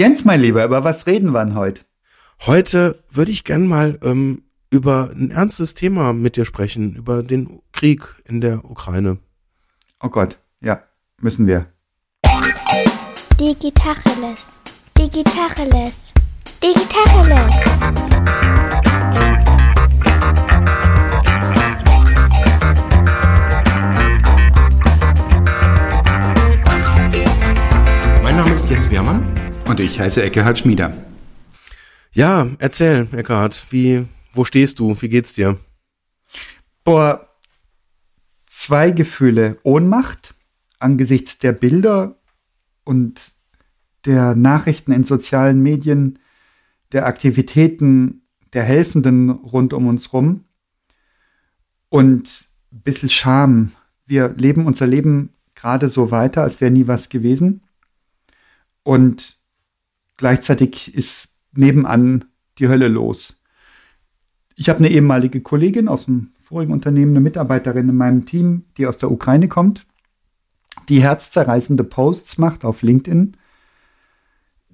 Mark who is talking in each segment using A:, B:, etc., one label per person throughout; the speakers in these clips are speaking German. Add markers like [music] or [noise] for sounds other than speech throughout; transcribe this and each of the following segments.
A: Jens, mein Lieber, über was reden wir denn heute?
B: Heute würde ich gern mal ähm, über ein ernstes Thema mit dir sprechen, über den Krieg in der Ukraine.
A: Oh Gott, ja, müssen wir.
C: Digitacheles. Digitacheles. Digitacheles.
B: Mein Name ist Jens Wehrmann.
A: Und ich heiße Eckehard Schmieder.
B: Ja, erzähl, Eckhard, wie, wo stehst du? Wie geht's dir?
A: Boah, zwei Gefühle. Ohnmacht angesichts der Bilder und der Nachrichten in sozialen Medien, der Aktivitäten der Helfenden rund um uns rum und ein bisschen Scham. Wir leben unser Leben gerade so weiter, als wäre nie was gewesen. Und gleichzeitig ist nebenan die Hölle los. Ich habe eine ehemalige Kollegin aus dem vorigen Unternehmen, eine Mitarbeiterin in meinem Team, die aus der Ukraine kommt, die herzzerreißende Posts macht auf LinkedIn.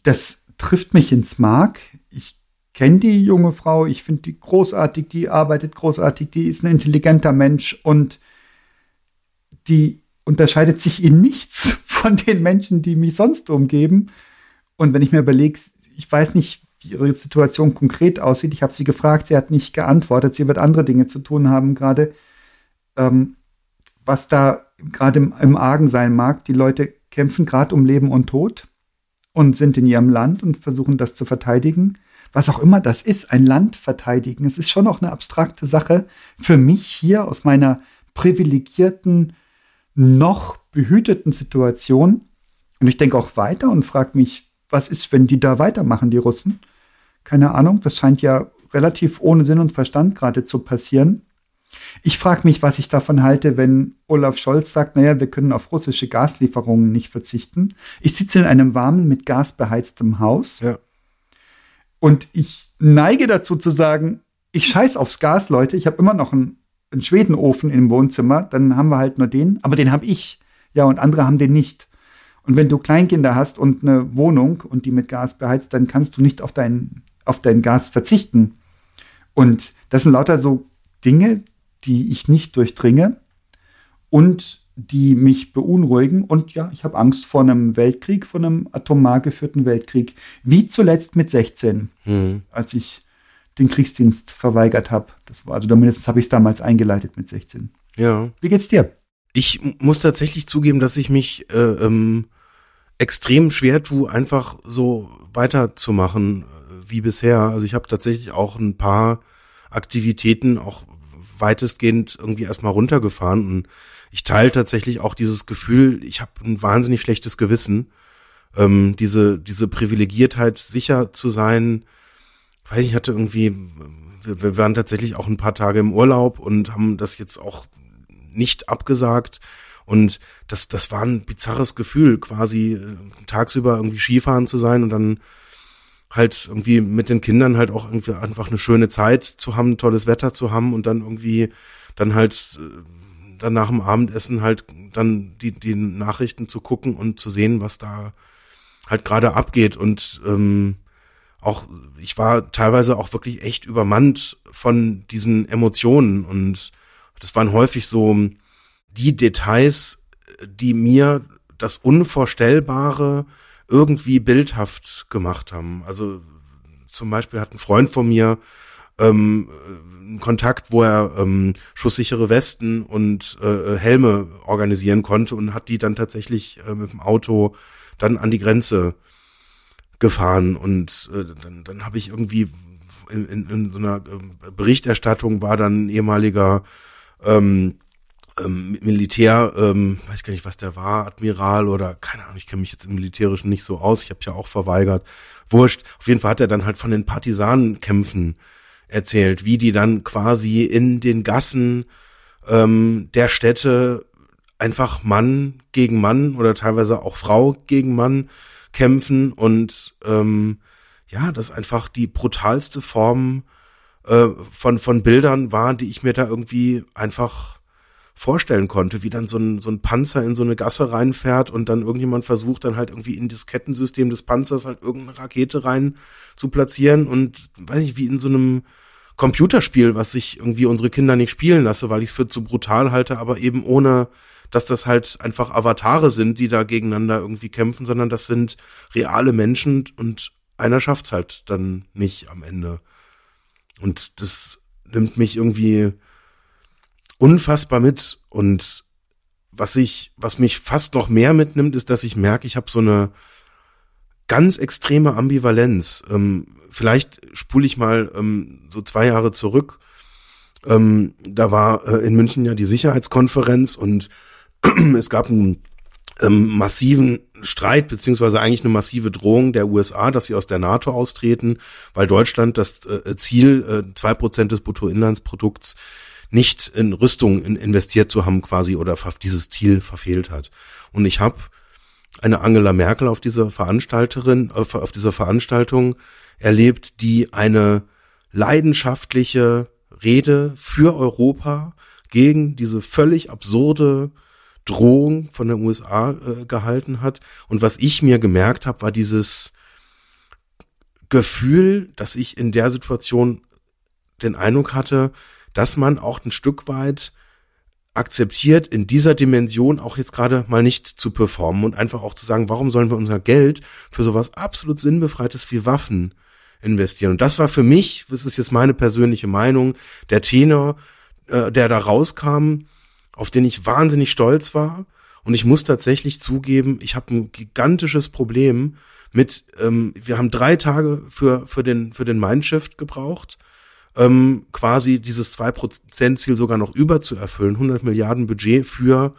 A: Das trifft mich ins Mark. Ich kenne die junge Frau, ich finde die großartig, die arbeitet großartig, die ist ein intelligenter Mensch und die unterscheidet sich in nichts [laughs] von den Menschen, die mich sonst umgeben. Und wenn ich mir überlege, ich weiß nicht, wie ihre Situation konkret aussieht. Ich habe sie gefragt, sie hat nicht geantwortet. Sie wird andere Dinge zu tun haben gerade. Ähm, was da gerade im, im Argen sein mag, die Leute kämpfen gerade um Leben und Tod und sind in ihrem Land und versuchen das zu verteidigen. Was auch immer das ist, ein Land verteidigen. Es ist schon auch eine abstrakte Sache für mich hier aus meiner privilegierten, noch behüteten Situation. Und ich denke auch weiter und frage mich, was ist, wenn die da weitermachen, die Russen? Keine Ahnung, das scheint ja relativ ohne Sinn und Verstand gerade zu passieren. Ich frage mich, was ich davon halte, wenn Olaf Scholz sagt, naja, wir können auf russische Gaslieferungen nicht verzichten. Ich sitze in einem warmen, mit Gas beheiztem Haus.
B: Ja.
A: Und ich neige dazu zu sagen, ich scheiß aufs Gas, Leute. Ich habe immer noch einen, einen Schwedenofen im Wohnzimmer. Dann haben wir halt nur den. Aber den habe ich. Ja, und andere haben den nicht. Und wenn du Kleinkinder hast und eine Wohnung und die mit Gas beheizt, dann kannst du nicht auf dein, auf dein Gas verzichten. Und das sind lauter so Dinge, die ich nicht durchdringe und die mich beunruhigen. Und ja, ich habe Angst vor einem Weltkrieg, vor einem atomar geführten Weltkrieg. Wie zuletzt mit 16,
B: Hm.
A: als ich den Kriegsdienst verweigert habe. Das war, also zumindest habe ich es damals eingeleitet mit 16.
B: Ja.
A: Wie geht's dir?
B: Ich muss tatsächlich zugeben, dass ich mich äh, ähm, extrem schwer tue, einfach so weiterzumachen äh, wie bisher. Also ich habe tatsächlich auch ein paar Aktivitäten auch weitestgehend irgendwie erstmal runtergefahren und ich teile tatsächlich auch dieses Gefühl, ich habe ein wahnsinnig schlechtes Gewissen. Ähm, diese, diese Privilegiertheit, sicher zu sein, weiß ich, ich hatte irgendwie, wir, wir waren tatsächlich auch ein paar Tage im Urlaub und haben das jetzt auch nicht abgesagt. Und das, das war ein bizarres Gefühl, quasi äh, tagsüber irgendwie Skifahren zu sein und dann halt irgendwie mit den Kindern halt auch irgendwie einfach eine schöne Zeit zu haben, tolles Wetter zu haben und dann irgendwie dann halt äh, dann nach dem Abendessen halt dann die, die Nachrichten zu gucken und zu sehen, was da halt gerade abgeht. Und ähm, auch ich war teilweise auch wirklich echt übermannt von diesen Emotionen. Und das waren häufig so die Details, die mir das Unvorstellbare irgendwie bildhaft gemacht haben. Also zum Beispiel hat ein Freund von mir ähm, einen Kontakt, wo er ähm, schusssichere Westen und äh, Helme organisieren konnte und hat die dann tatsächlich äh, mit dem Auto dann an die Grenze gefahren und äh, dann, dann habe ich irgendwie in, in, in so einer äh, Berichterstattung war dann ein ehemaliger ähm, ähm, Militär, ähm, weiß gar nicht, was der war, Admiral oder keine Ahnung, ich kenne mich jetzt im Militärischen nicht so aus, ich habe ja auch verweigert. Wurscht. Auf jeden Fall hat er dann halt von den Partisanenkämpfen erzählt, wie die dann quasi in den Gassen ähm, der Städte einfach Mann gegen Mann oder teilweise auch Frau gegen Mann kämpfen und ähm, ja, das einfach die brutalste Form äh, von von Bildern war, die ich mir da irgendwie einfach vorstellen konnte, wie dann so ein, so ein Panzer in so eine Gasse reinfährt und dann irgendjemand versucht dann halt irgendwie in das Kettensystem des Panzers halt irgendeine Rakete rein zu platzieren und weiß ich, wie in so einem Computerspiel, was sich irgendwie unsere Kinder nicht spielen lasse, weil ich es für zu brutal halte, aber eben ohne, dass das halt einfach Avatare sind, die da gegeneinander irgendwie kämpfen, sondern das sind reale Menschen und einer schafft's halt dann nicht am Ende. Und das nimmt mich irgendwie unfassbar mit und was ich, was mich fast noch mehr mitnimmt, ist, dass ich merke, ich habe so eine ganz extreme Ambivalenz. Ähm, vielleicht spule ich mal ähm, so zwei Jahre zurück. Ähm, da war äh, in München ja die Sicherheitskonferenz und [clears throat] es gab einen ähm, massiven Streit beziehungsweise eigentlich eine massive Drohung der USA, dass sie aus der NATO austreten, weil Deutschland das äh, Ziel äh, zwei äh, Prozent des Bruttoinlandsprodukts nicht in Rüstung in investiert zu haben quasi oder dieses Ziel verfehlt hat. Und ich habe eine Angela Merkel auf dieser Veranstalterin, auf, auf dieser Veranstaltung erlebt, die eine leidenschaftliche Rede für Europa gegen diese völlig absurde Drohung von der USA äh, gehalten hat. Und was ich mir gemerkt habe, war dieses Gefühl, dass ich in der Situation den Eindruck hatte, dass man auch ein Stück weit akzeptiert, in dieser Dimension auch jetzt gerade mal nicht zu performen und einfach auch zu sagen, warum sollen wir unser Geld für sowas absolut sinnbefreites wie Waffen investieren? Und das war für mich, das ist jetzt meine persönliche Meinung, der Tenor, äh, der da rauskam, auf den ich wahnsinnig stolz war. Und ich muss tatsächlich zugeben, ich habe ein gigantisches Problem mit, ähm, wir haben drei Tage für, für den, für den Mindshift gebraucht ähm, quasi dieses 2%-Ziel sogar noch überzuerfüllen, 100 Milliarden Budget für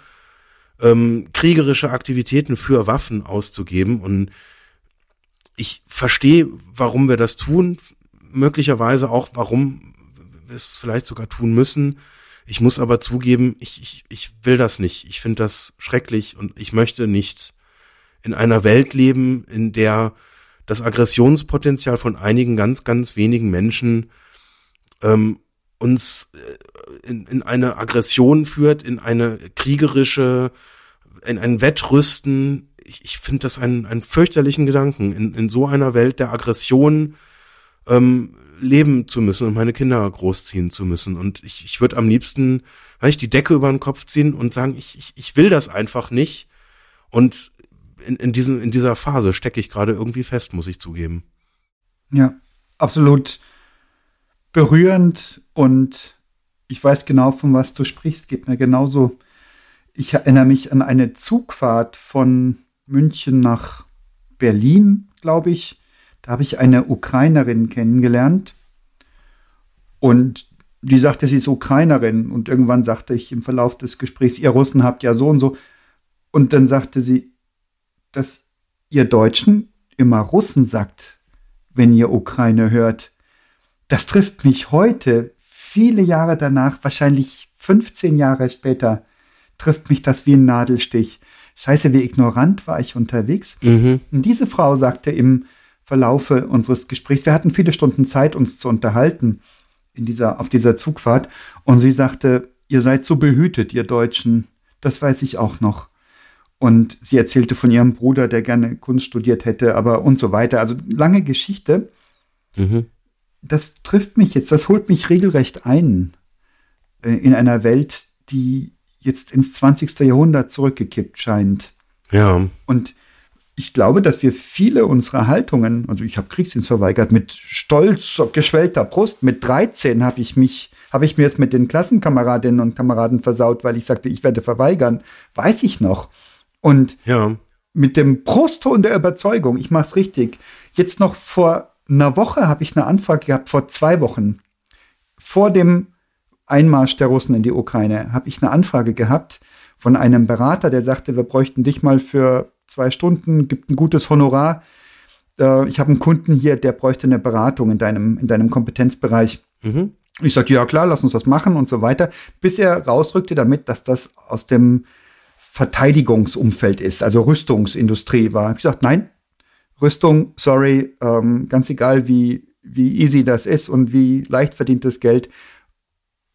B: ähm, kriegerische Aktivitäten, für Waffen auszugeben. Und ich verstehe, warum wir das tun, möglicherweise auch, warum wir es vielleicht sogar tun müssen. Ich muss aber zugeben, ich, ich, ich will das nicht. Ich finde das schrecklich und ich möchte nicht in einer Welt leben, in der das Aggressionspotenzial von einigen ganz, ganz wenigen Menschen ähm, uns äh, in, in eine Aggression führt, in eine kriegerische, in ein Wettrüsten. Ich, ich finde das einen, einen fürchterlichen Gedanken, in, in so einer Welt der Aggression ähm, leben zu müssen und meine Kinder großziehen zu müssen. Und ich, ich würde am liebsten ich die Decke über den Kopf ziehen und sagen, ich, ich, ich will das einfach nicht. Und in, in, diesen, in dieser Phase stecke ich gerade irgendwie fest, muss ich zugeben.
A: Ja, absolut berührend und ich weiß genau, von was du sprichst, geht mir genauso. Ich erinnere mich an eine Zugfahrt von München nach Berlin, glaube ich. Da habe ich eine Ukrainerin kennengelernt und die sagte, sie ist Ukrainerin und irgendwann sagte ich im Verlauf des Gesprächs, ihr Russen habt ja so und so. Und dann sagte sie, dass ihr Deutschen immer Russen sagt, wenn ihr Ukraine hört das trifft mich heute, viele Jahre danach, wahrscheinlich 15 Jahre später, trifft mich das wie ein Nadelstich. Scheiße, wie ignorant war ich unterwegs. Mhm. Und diese Frau sagte im Verlaufe unseres Gesprächs, wir hatten viele Stunden Zeit, uns zu unterhalten in dieser, auf dieser Zugfahrt. Und sie sagte, ihr seid so behütet, ihr Deutschen. Das weiß ich auch noch. Und sie erzählte von ihrem Bruder, der gerne Kunst studiert hätte, aber und so weiter. Also lange Geschichte. Mhm das trifft mich jetzt, das holt mich regelrecht ein äh, in einer Welt, die jetzt ins 20. Jahrhundert zurückgekippt scheint.
B: Ja.
A: Und ich glaube, dass wir viele unserer Haltungen, also ich habe Kriegsdienst verweigert, mit stolz, geschwellter Brust, mit 13 habe ich mich, habe ich mir jetzt mit den Klassenkameradinnen und Kameraden versaut, weil ich sagte, ich werde verweigern, weiß ich noch. Und ja. mit dem Brustton der Überzeugung, ich mache es richtig, jetzt noch vor einer Woche habe ich eine Anfrage gehabt, vor zwei Wochen, vor dem Einmarsch der Russen in die Ukraine, habe ich eine Anfrage gehabt von einem Berater, der sagte, wir bräuchten dich mal für zwei Stunden, gibt ein gutes Honorar. Äh, ich habe einen Kunden hier, der bräuchte eine Beratung in deinem, in deinem Kompetenzbereich. Mhm. Ich sagte, ja klar, lass uns das machen und so weiter, bis er rausrückte damit, dass das aus dem Verteidigungsumfeld ist, also Rüstungsindustrie war. Ich gesagt, nein, Rüstung, sorry, ähm, ganz egal wie, wie easy das ist und wie leicht verdientes Geld.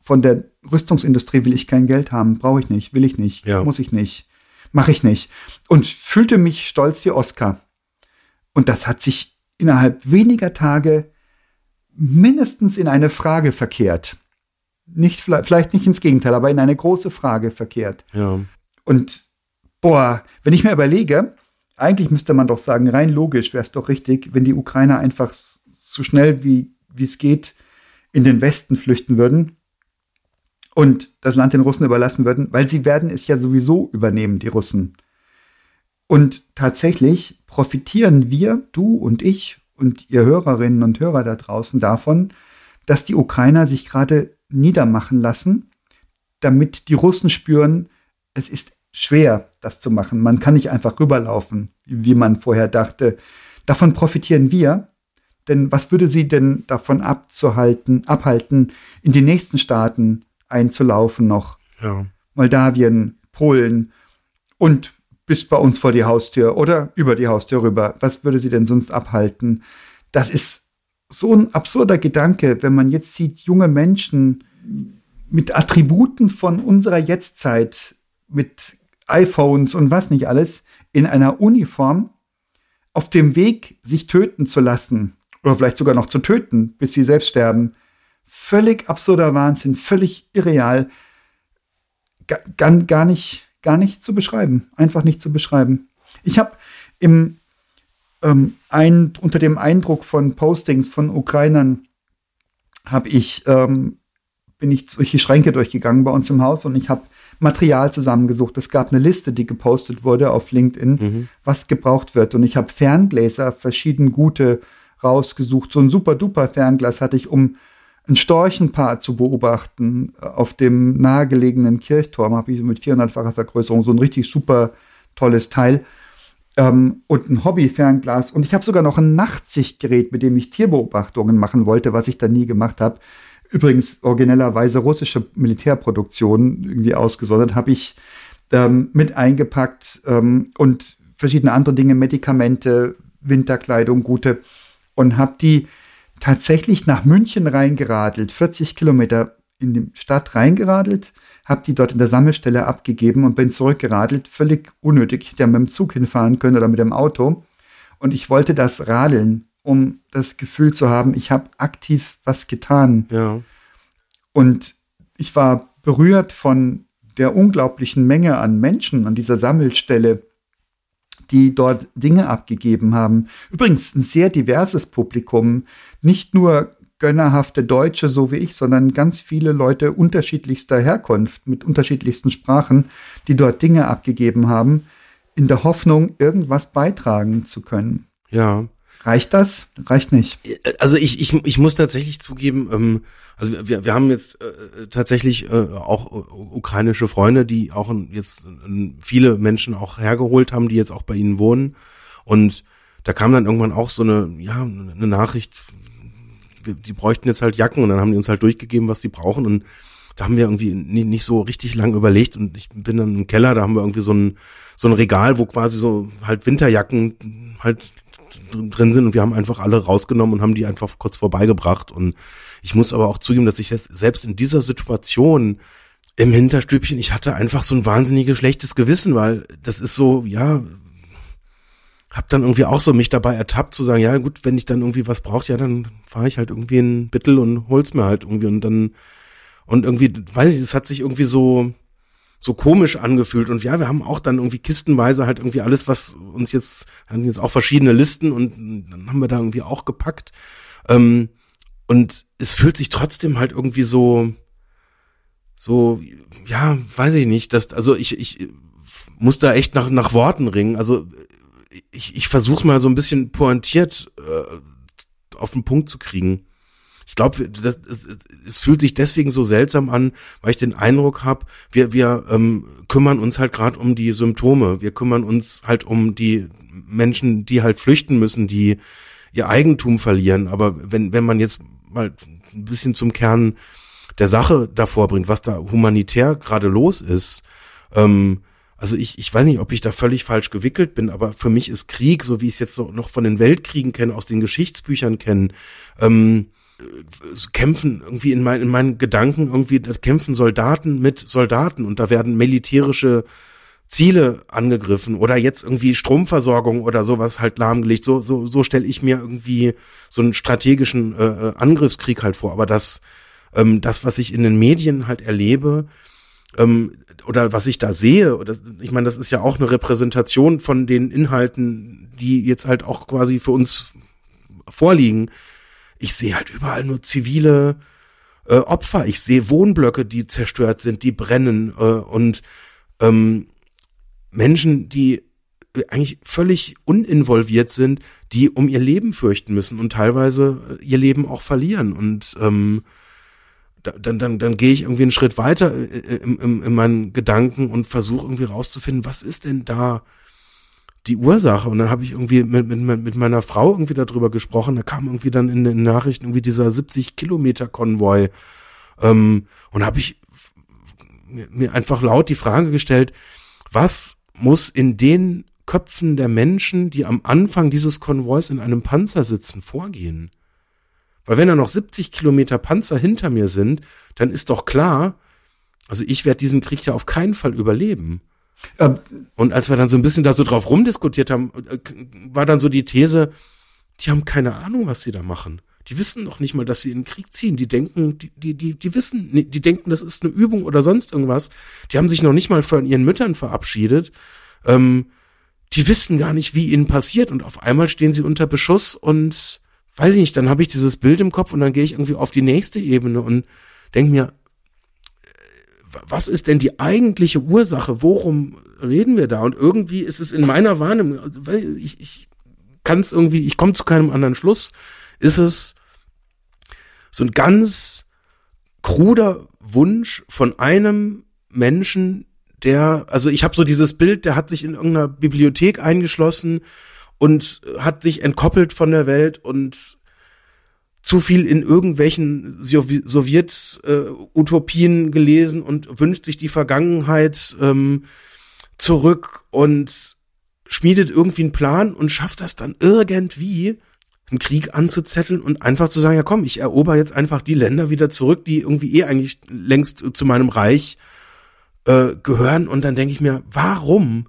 A: von der Rüstungsindustrie will ich kein Geld haben, brauche ich nicht, will ich nicht,
B: Ja.
A: muss ich nicht, mache ich nicht. Und fühlte mich stolz wie Oscar. Und das hat sich innerhalb weniger Tage mindestens in eine Frage verkehrt. Nicht, vielleicht nicht ins Gegenteil, aber in eine große Frage verkehrt.
B: Ja.
A: Und boah, wenn ich mir überlege, eigentlich müsste man doch sagen, rein logisch wäre es doch richtig, wenn die Ukrainer einfach so schnell wie wie es geht in den Westen flüchten würden und das Land den Russen überlassen würden, weil sie werden es ja sowieso übernehmen, die Russen. Und tatsächlich profitieren wir, du und ich und ihr Hörerinnen und Hörer da draußen davon, dass die Ukrainer sich gerade niedermachen lassen, damit die Russen spüren, es ist schwer, das zu machen. Man kann nicht einfach rüberlaufen, wie man vorher dachte. Davon profitieren wir. Denn was würde sie denn davon abzuhalten, abhalten, in die nächsten Staaten einzulaufen noch?
B: Ja.
A: Moldawien, Polen und bis bei uns vor die Haustür oder über die Haustür rüber. Was würde sie denn sonst abhalten? Das ist so ein absurder Gedanke, wenn man jetzt sieht, junge Menschen mit Attributen von unserer Jetztzeit, mit iPhones und was nicht alles, in einer Uniform auf dem Weg, sich töten zu lassen oder vielleicht sogar noch zu töten, bis sie selbst sterben. Völlig absurder Wahnsinn, völlig irreal ga- gar, gar nicht, gar nicht zu beschreiben. Einfach nicht zu beschreiben. Ich habe im ähm, ein, unter dem Eindruck von Postings von Ukrainern habe ich ähm, bin ich durch die Schränke durchgegangen bei uns im Haus und ich habe Material zusammengesucht. Es gab eine Liste, die gepostet wurde auf LinkedIn, was gebraucht wird. Und ich habe Ferngläser, verschieden gute rausgesucht. So ein super duper Fernglas hatte ich, um ein Storchenpaar zu beobachten auf dem nahegelegenen Kirchturm. Habe ich so mit 400-facher Vergrößerung so ein richtig super tolles Teil ähm, und ein Hobby-Fernglas. Und ich habe sogar noch ein Nachtsichtgerät, mit dem ich Tierbeobachtungen machen wollte, was ich dann nie gemacht habe. Übrigens originellerweise russische Militärproduktion irgendwie ausgesondert, habe ich ähm, mit eingepackt ähm, und verschiedene andere Dinge, Medikamente, Winterkleidung, gute und habe die tatsächlich nach München reingeradelt, 40 Kilometer in die Stadt reingeradelt, habe die dort in der Sammelstelle abgegeben und bin zurückgeradelt, völlig unnötig. Ich hätte ja mit dem Zug hinfahren können oder mit dem Auto. Und ich wollte das radeln, um das Gefühl zu haben, ich habe aktiv was getan.
B: Ja.
A: Und ich war berührt von der unglaublichen Menge an Menschen an dieser Sammelstelle, die dort Dinge abgegeben haben. Übrigens ein sehr diverses Publikum, nicht nur gönnerhafte Deutsche, so wie ich, sondern ganz viele Leute unterschiedlichster Herkunft mit unterschiedlichsten Sprachen, die dort Dinge abgegeben haben, in der Hoffnung, irgendwas beitragen zu können.
B: Ja.
A: Reicht das? Reicht nicht.
B: Also ich, ich, ich muss tatsächlich zugeben, ähm, also wir, wir haben jetzt äh, tatsächlich äh, auch äh, ukrainische Freunde, die auch jetzt äh, viele Menschen auch hergeholt haben, die jetzt auch bei ihnen wohnen. Und da kam dann irgendwann auch so eine, ja, eine Nachricht, die bräuchten jetzt halt Jacken und dann haben die uns halt durchgegeben, was die brauchen und da haben wir irgendwie nicht so richtig lang überlegt und ich bin dann im Keller, da haben wir irgendwie so ein, so ein Regal, wo quasi so halt Winterjacken halt drin sind und wir haben einfach alle rausgenommen und haben die einfach kurz vorbeigebracht. Und ich muss aber auch zugeben, dass ich jetzt selbst in dieser Situation im Hinterstübchen, ich hatte einfach so ein wahnsinniges schlechtes Gewissen, weil das ist so, ja, hab dann irgendwie auch so mich dabei ertappt zu sagen, ja gut, wenn ich dann irgendwie was brauche, ja, dann fahre ich halt irgendwie in Bittel und hol's mir halt irgendwie. Und dann und irgendwie, weiß ich, es hat sich irgendwie so so komisch angefühlt und ja, wir haben auch dann irgendwie kistenweise halt irgendwie alles, was uns jetzt, haben jetzt auch verschiedene Listen und dann haben wir da irgendwie auch gepackt ähm, und es fühlt sich trotzdem halt irgendwie so so, ja, weiß ich nicht, dass, also ich, ich muss da echt nach, nach Worten ringen. Also ich, ich versuche mal so ein bisschen pointiert äh, auf den Punkt zu kriegen. Ich glaube, das es, es fühlt sich deswegen so seltsam an, weil ich den Eindruck habe, wir wir ähm, kümmern uns halt gerade um die Symptome. Wir kümmern uns halt um die Menschen, die halt flüchten müssen, die ihr Eigentum verlieren. Aber wenn wenn man jetzt mal ein bisschen zum Kern der Sache davor bringt, was da humanitär gerade los ist, ähm, also ich, ich weiß nicht, ob ich da völlig falsch gewickelt bin, aber für mich ist Krieg, so wie ich es jetzt so noch von den Weltkriegen kenne, aus den Geschichtsbüchern kenne, ähm, äh, kämpfen irgendwie in, mein, in meinen Gedanken irgendwie kämpfen Soldaten mit Soldaten und da werden militärische Ziele angegriffen oder jetzt irgendwie Stromversorgung oder sowas halt lahmgelegt. So so so stelle ich mir irgendwie so einen strategischen äh, äh, Angriffskrieg halt vor. Aber das ähm, das was ich in den Medien halt erlebe ähm, oder was ich da sehe, oder ich meine, das ist ja auch eine Repräsentation von den Inhalten, die jetzt halt auch quasi für uns vorliegen. Ich sehe halt überall nur zivile äh, Opfer. Ich sehe Wohnblöcke, die zerstört sind, die brennen äh, und ähm, Menschen, die eigentlich völlig uninvolviert sind, die um ihr Leben fürchten müssen und teilweise ihr Leben auch verlieren. Und ähm, dann, dann, dann gehe ich irgendwie einen Schritt weiter in, in, in meinen Gedanken und versuche irgendwie rauszufinden, was ist denn da die Ursache? Und dann habe ich irgendwie mit, mit, mit meiner Frau irgendwie darüber gesprochen. Da kam irgendwie dann in den Nachrichten irgendwie dieser 70 Kilometer Konvoi. Ähm, und habe ich mir einfach laut die Frage gestellt, was muss in den Köpfen der Menschen, die am Anfang dieses Konvois in einem Panzer sitzen, vorgehen. Weil wenn da noch 70 Kilometer Panzer hinter mir sind, dann ist doch klar, also ich werde diesen Krieg ja auf keinen Fall überleben. Ähm, und als wir dann so ein bisschen da so drauf rumdiskutiert haben, äh, war dann so die These, die haben keine Ahnung, was sie da machen. Die wissen noch nicht mal, dass sie in den Krieg ziehen. Die denken, die, die, die, die wissen, die denken, das ist eine Übung oder sonst irgendwas. Die haben sich noch nicht mal von ihren Müttern verabschiedet. Ähm, die wissen gar nicht, wie ihnen passiert. Und auf einmal stehen sie unter Beschuss und weiß ich nicht, dann habe ich dieses Bild im Kopf und dann gehe ich irgendwie auf die nächste Ebene und denke mir, was ist denn die eigentliche Ursache? Worum reden wir da? Und irgendwie ist es in meiner Wahrnehmung, also, ich, ich kann es irgendwie, ich komme zu keinem anderen Schluss ist es so ein ganz kruder Wunsch von einem Menschen, der, also ich habe so dieses Bild, der hat sich in irgendeiner Bibliothek eingeschlossen und hat sich entkoppelt von der Welt und zu viel in irgendwelchen Sowjet-Utopien äh, gelesen und wünscht sich die Vergangenheit ähm, zurück und schmiedet irgendwie einen Plan und schafft das dann irgendwie einen Krieg anzuzetteln und einfach zu sagen, ja komm, ich erober jetzt einfach die Länder wieder zurück, die irgendwie eh eigentlich längst zu meinem Reich äh, gehören. Und dann denke ich mir, warum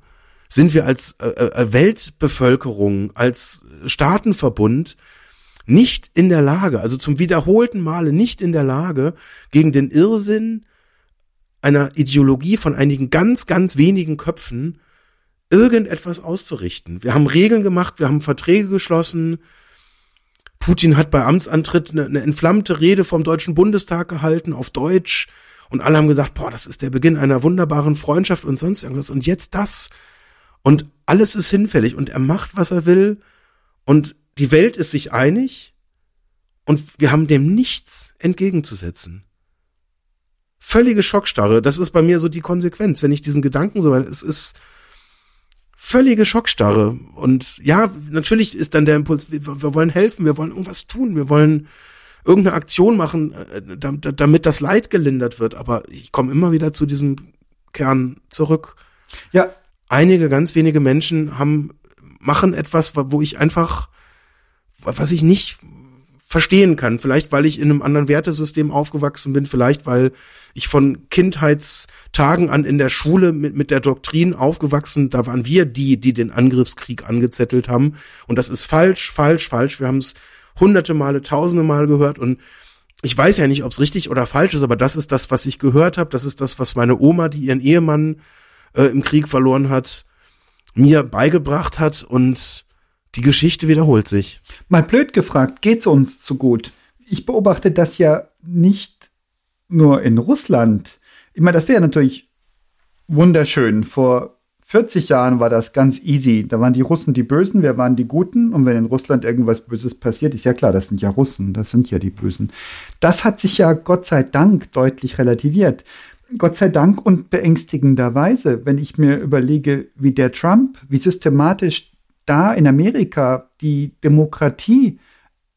B: sind wir als äh, äh, Weltbevölkerung, als Staatenverbund nicht in der Lage, also zum wiederholten Male nicht in der Lage, gegen den Irrsinn einer Ideologie von einigen ganz, ganz wenigen Köpfen irgendetwas auszurichten. Wir haben Regeln gemacht, wir haben Verträge geschlossen, Putin hat bei Amtsantritt eine, eine entflammte Rede vom Deutschen Bundestag gehalten auf Deutsch. Und alle haben gesagt, boah, das ist der Beginn einer wunderbaren Freundschaft und sonst irgendwas. Und jetzt das. Und alles ist hinfällig. Und er macht, was er will. Und die Welt ist sich einig und wir haben dem nichts entgegenzusetzen. Völlige Schockstarre, das ist bei mir so die Konsequenz, wenn ich diesen Gedanken so, es ist völlige Schockstarre. Und ja, natürlich ist dann der Impuls, wir, wir wollen helfen, wir wollen irgendwas tun, wir wollen irgendeine Aktion machen, äh, damit das Leid gelindert wird. Aber ich komme immer wieder zu diesem Kern zurück. Ja. Einige, ganz wenige Menschen haben, machen etwas, wo ich einfach, was ich nicht verstehen kann. Vielleicht, weil ich in einem anderen Wertesystem aufgewachsen bin, vielleicht, weil ich von Kindheitstagen an in der Schule mit, mit der Doktrin aufgewachsen, da waren wir die, die den Angriffskrieg angezettelt haben. Und das ist falsch, falsch, falsch. Wir haben es hunderte Male, tausende Mal gehört und ich weiß ja nicht, ob es richtig oder falsch ist, aber das ist das, was ich gehört habe. Das ist das, was meine Oma, die ihren Ehemann äh, im Krieg verloren hat, mir beigebracht hat und die Geschichte wiederholt sich.
A: Mal blöd gefragt, geht's uns zu gut? Ich beobachte das ja nicht nur in Russland. Ich meine, das wäre natürlich wunderschön. Vor 40 Jahren war das ganz easy. Da waren die Russen die Bösen, wir waren die Guten. Und wenn in Russland irgendwas Böses passiert, ist ja klar, das sind ja Russen, das sind ja die Bösen. Das hat sich ja Gott sei Dank deutlich relativiert. Gott sei Dank und beängstigenderweise, wenn ich mir überlege, wie der Trump, wie systematisch da in Amerika die Demokratie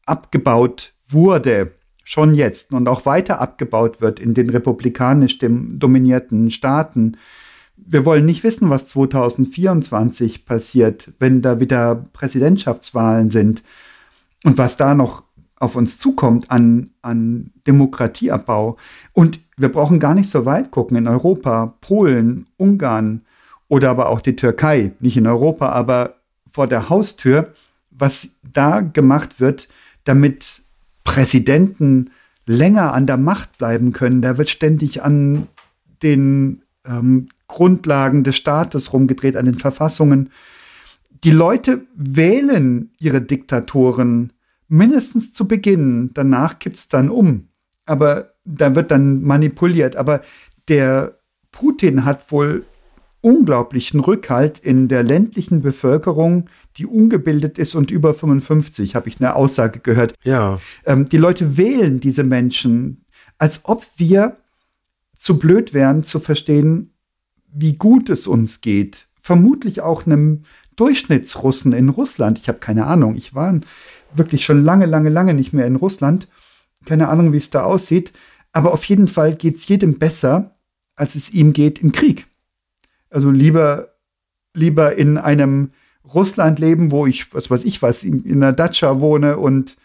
A: abgebaut wurde, schon jetzt und auch weiter abgebaut wird in den republikanisch dominierten Staaten. Wir wollen nicht wissen, was 2024 passiert, wenn da wieder Präsidentschaftswahlen sind und was da noch auf uns zukommt an, an Demokratieabbau. Und wir brauchen gar nicht so weit gucken. In Europa, Polen, Ungarn oder aber auch die Türkei, nicht in Europa, aber vor der Haustür, was da gemacht wird, damit Präsidenten länger an der Macht bleiben können. Da wird ständig an den ähm, Grundlagen des Staates rumgedreht, an den Verfassungen. Die Leute wählen ihre Diktatoren mindestens zu Beginn. Danach kippt es dann um. Aber da wird dann manipuliert. Aber der Putin hat wohl unglaublichen Rückhalt in der ländlichen Bevölkerung, die ungebildet ist und über 55, habe ich eine Aussage gehört.
B: Ja.
A: Ähm, die Leute wählen diese Menschen, als ob wir zu blöd wären zu verstehen, wie gut es uns geht. Vermutlich auch einem Durchschnittsrussen in Russland. Ich habe keine Ahnung. Ich war wirklich schon lange, lange, lange nicht mehr in Russland. Keine Ahnung, wie es da aussieht. Aber auf jeden Fall geht es jedem besser, als es ihm geht im Krieg. Also lieber, lieber in einem Russland leben, wo ich, was weiß ich was, in, in einer Datscha wohne und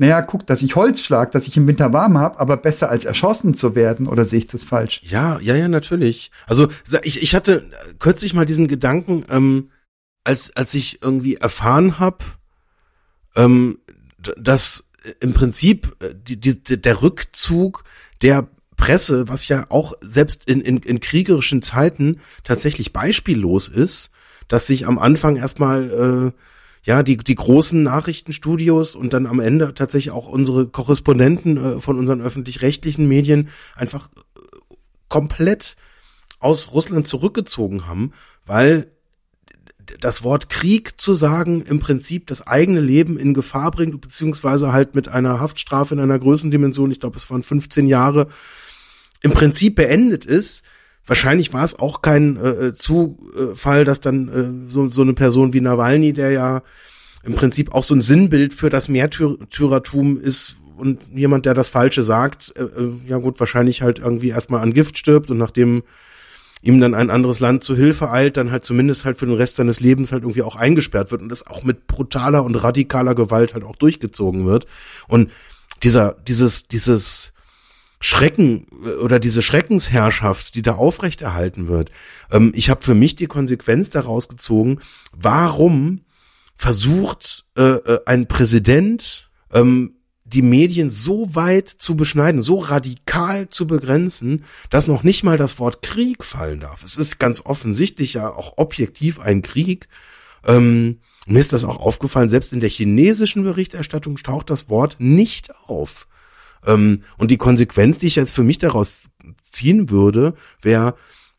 A: naja, guck, dass ich Holz schlag, dass ich im Winter warm habe, aber besser als erschossen zu werden, oder sehe ich das falsch?
B: Ja, ja, ja, natürlich. Also ich, ich hatte kürzlich mal diesen Gedanken, ähm, als, als ich irgendwie erfahren habe, ähm, dass im Prinzip äh, die, die, der Rückzug der Presse, was ja auch selbst in, in, in kriegerischen Zeiten tatsächlich beispiellos ist, dass sich am Anfang erstmal äh, ja die die großen Nachrichtenstudios und dann am Ende tatsächlich auch unsere Korrespondenten äh, von unseren öffentlich-rechtlichen Medien einfach äh, komplett aus Russland zurückgezogen haben, weil das Wort Krieg zu sagen im Prinzip das eigene Leben in Gefahr bringt, beziehungsweise halt mit einer Haftstrafe in einer Größendimension, ich glaube, es waren 15 Jahre, im Prinzip beendet ist. Wahrscheinlich war es auch kein äh, Zufall, dass dann äh, so, so eine Person wie Nawalny, der ja im Prinzip auch so ein Sinnbild für das Märtyrertum ist und jemand, der das Falsche sagt, äh, äh ja gut, wahrscheinlich halt irgendwie erstmal an Gift stirbt und nachdem ihm dann ein anderes Land zu Hilfe eilt, dann halt zumindest halt für den Rest seines Lebens halt irgendwie auch eingesperrt wird und das auch mit brutaler und radikaler Gewalt halt auch durchgezogen wird. Und dieser, dieses, dieses Schrecken äh, oder diese Schreckensherrschaft, die da aufrechterhalten wird. Ähm, ich habe für mich die Konsequenz daraus gezogen, warum versucht äh, äh, ein Präsident ähm, die Medien so weit zu beschneiden, so radikal zu begrenzen, dass noch nicht mal das Wort Krieg fallen darf. Es ist ganz offensichtlich ja auch objektiv ein Krieg. Ähm, mir ist das auch aufgefallen, selbst in der chinesischen Berichterstattung taucht das Wort nicht auf. Ähm, und die Konsequenz, die ich jetzt für mich daraus ziehen würde, wäre,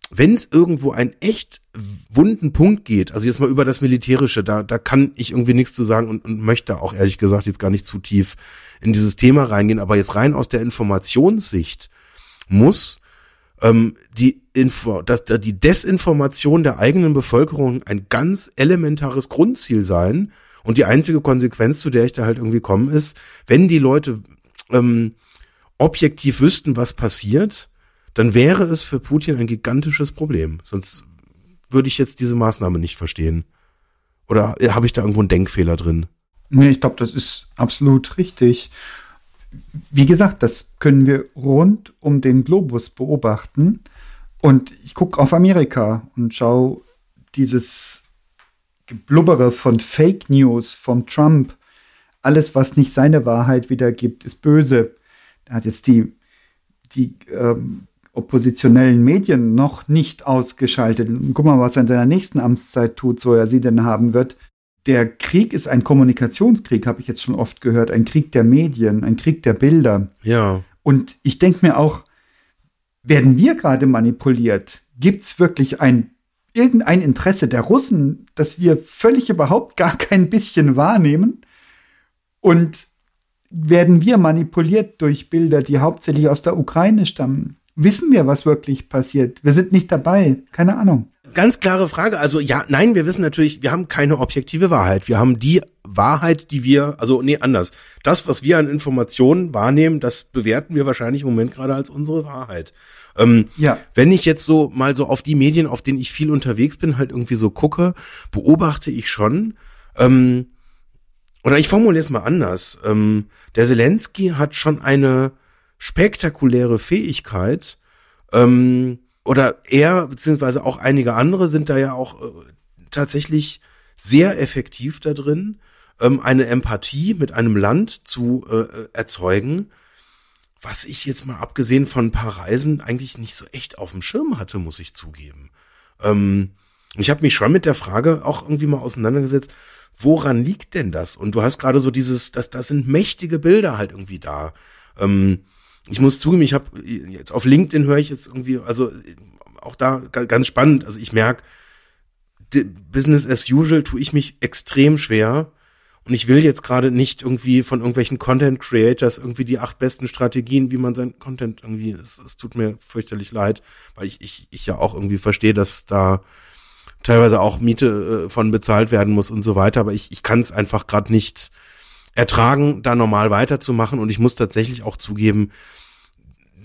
B: wenn es irgendwo einen echt wunden Punkt geht, also jetzt mal über das Militärische, da, da kann ich irgendwie nichts zu sagen und, und möchte auch ehrlich gesagt jetzt gar nicht zu tief in dieses Thema reingehen, aber jetzt rein aus der Informationssicht muss ähm, die Info, dass da die Desinformation der eigenen Bevölkerung ein ganz elementares Grundziel sein. Und die einzige Konsequenz, zu der ich da halt irgendwie komme, ist, wenn die Leute ähm, objektiv wüssten, was passiert, dann wäre es für Putin ein gigantisches Problem. Sonst würde ich jetzt diese Maßnahme nicht verstehen. Oder habe ich da irgendwo einen Denkfehler drin?
A: Nee, ich glaube, das ist absolut richtig. Wie gesagt, das können wir rund um den Globus beobachten. Und ich gucke auf Amerika und schaue dieses Geblubbere von Fake News von Trump. Alles, was nicht seine Wahrheit wiedergibt, ist böse. Er hat jetzt die, die ähm, oppositionellen Medien noch nicht ausgeschaltet. Guck mal, was er in seiner nächsten Amtszeit tut, so er sie denn haben wird der Krieg ist ein Kommunikationskrieg, habe ich jetzt schon oft gehört, ein Krieg der Medien, ein Krieg der Bilder.
B: Ja.
A: Und ich denke mir auch, werden wir gerade manipuliert? Gibt es wirklich ein irgendein Interesse der Russen, das wir völlig überhaupt gar kein bisschen wahrnehmen? Und werden wir manipuliert durch Bilder, die hauptsächlich aus der Ukraine stammen? Wissen wir, was wirklich passiert? Wir sind nicht dabei. Keine Ahnung.
B: Ganz klare Frage. Also ja, nein, wir wissen natürlich, wir haben keine objektive Wahrheit. Wir haben die Wahrheit, die wir, also nee, anders. Das, was wir an Informationen wahrnehmen, das bewerten wir wahrscheinlich im Moment gerade als unsere Wahrheit. Ähm, ja. Wenn ich jetzt so mal so auf die Medien, auf denen ich viel unterwegs bin, halt irgendwie so gucke, beobachte ich schon, ähm, oder ich formuliere es mal anders. Ähm, der Zelensky hat schon eine spektakuläre Fähigkeit, ähm, oder er, beziehungsweise auch einige andere sind da ja auch äh, tatsächlich sehr effektiv da drin, ähm, eine Empathie mit einem Land zu äh, erzeugen, was ich jetzt mal abgesehen von ein paar Reisen eigentlich nicht so echt auf dem Schirm hatte, muss ich zugeben. Ähm, ich habe mich schon mit der Frage auch irgendwie mal auseinandergesetzt, woran liegt denn das? Und du hast gerade so dieses, das, das sind mächtige Bilder halt irgendwie da. Ähm, ich muss zugeben, ich habe jetzt auf LinkedIn höre ich jetzt irgendwie, also auch da ganz spannend. Also ich merke, Business as usual tue ich mich extrem schwer. Und ich will jetzt gerade nicht irgendwie von irgendwelchen Content Creators irgendwie die acht besten Strategien, wie man sein Content irgendwie, es, es tut mir fürchterlich leid, weil ich, ich, ich ja auch irgendwie verstehe, dass da teilweise auch Miete äh, von bezahlt werden muss und so weiter, aber ich, ich kann es einfach gerade nicht ertragen, da normal weiterzumachen und ich muss tatsächlich auch zugeben,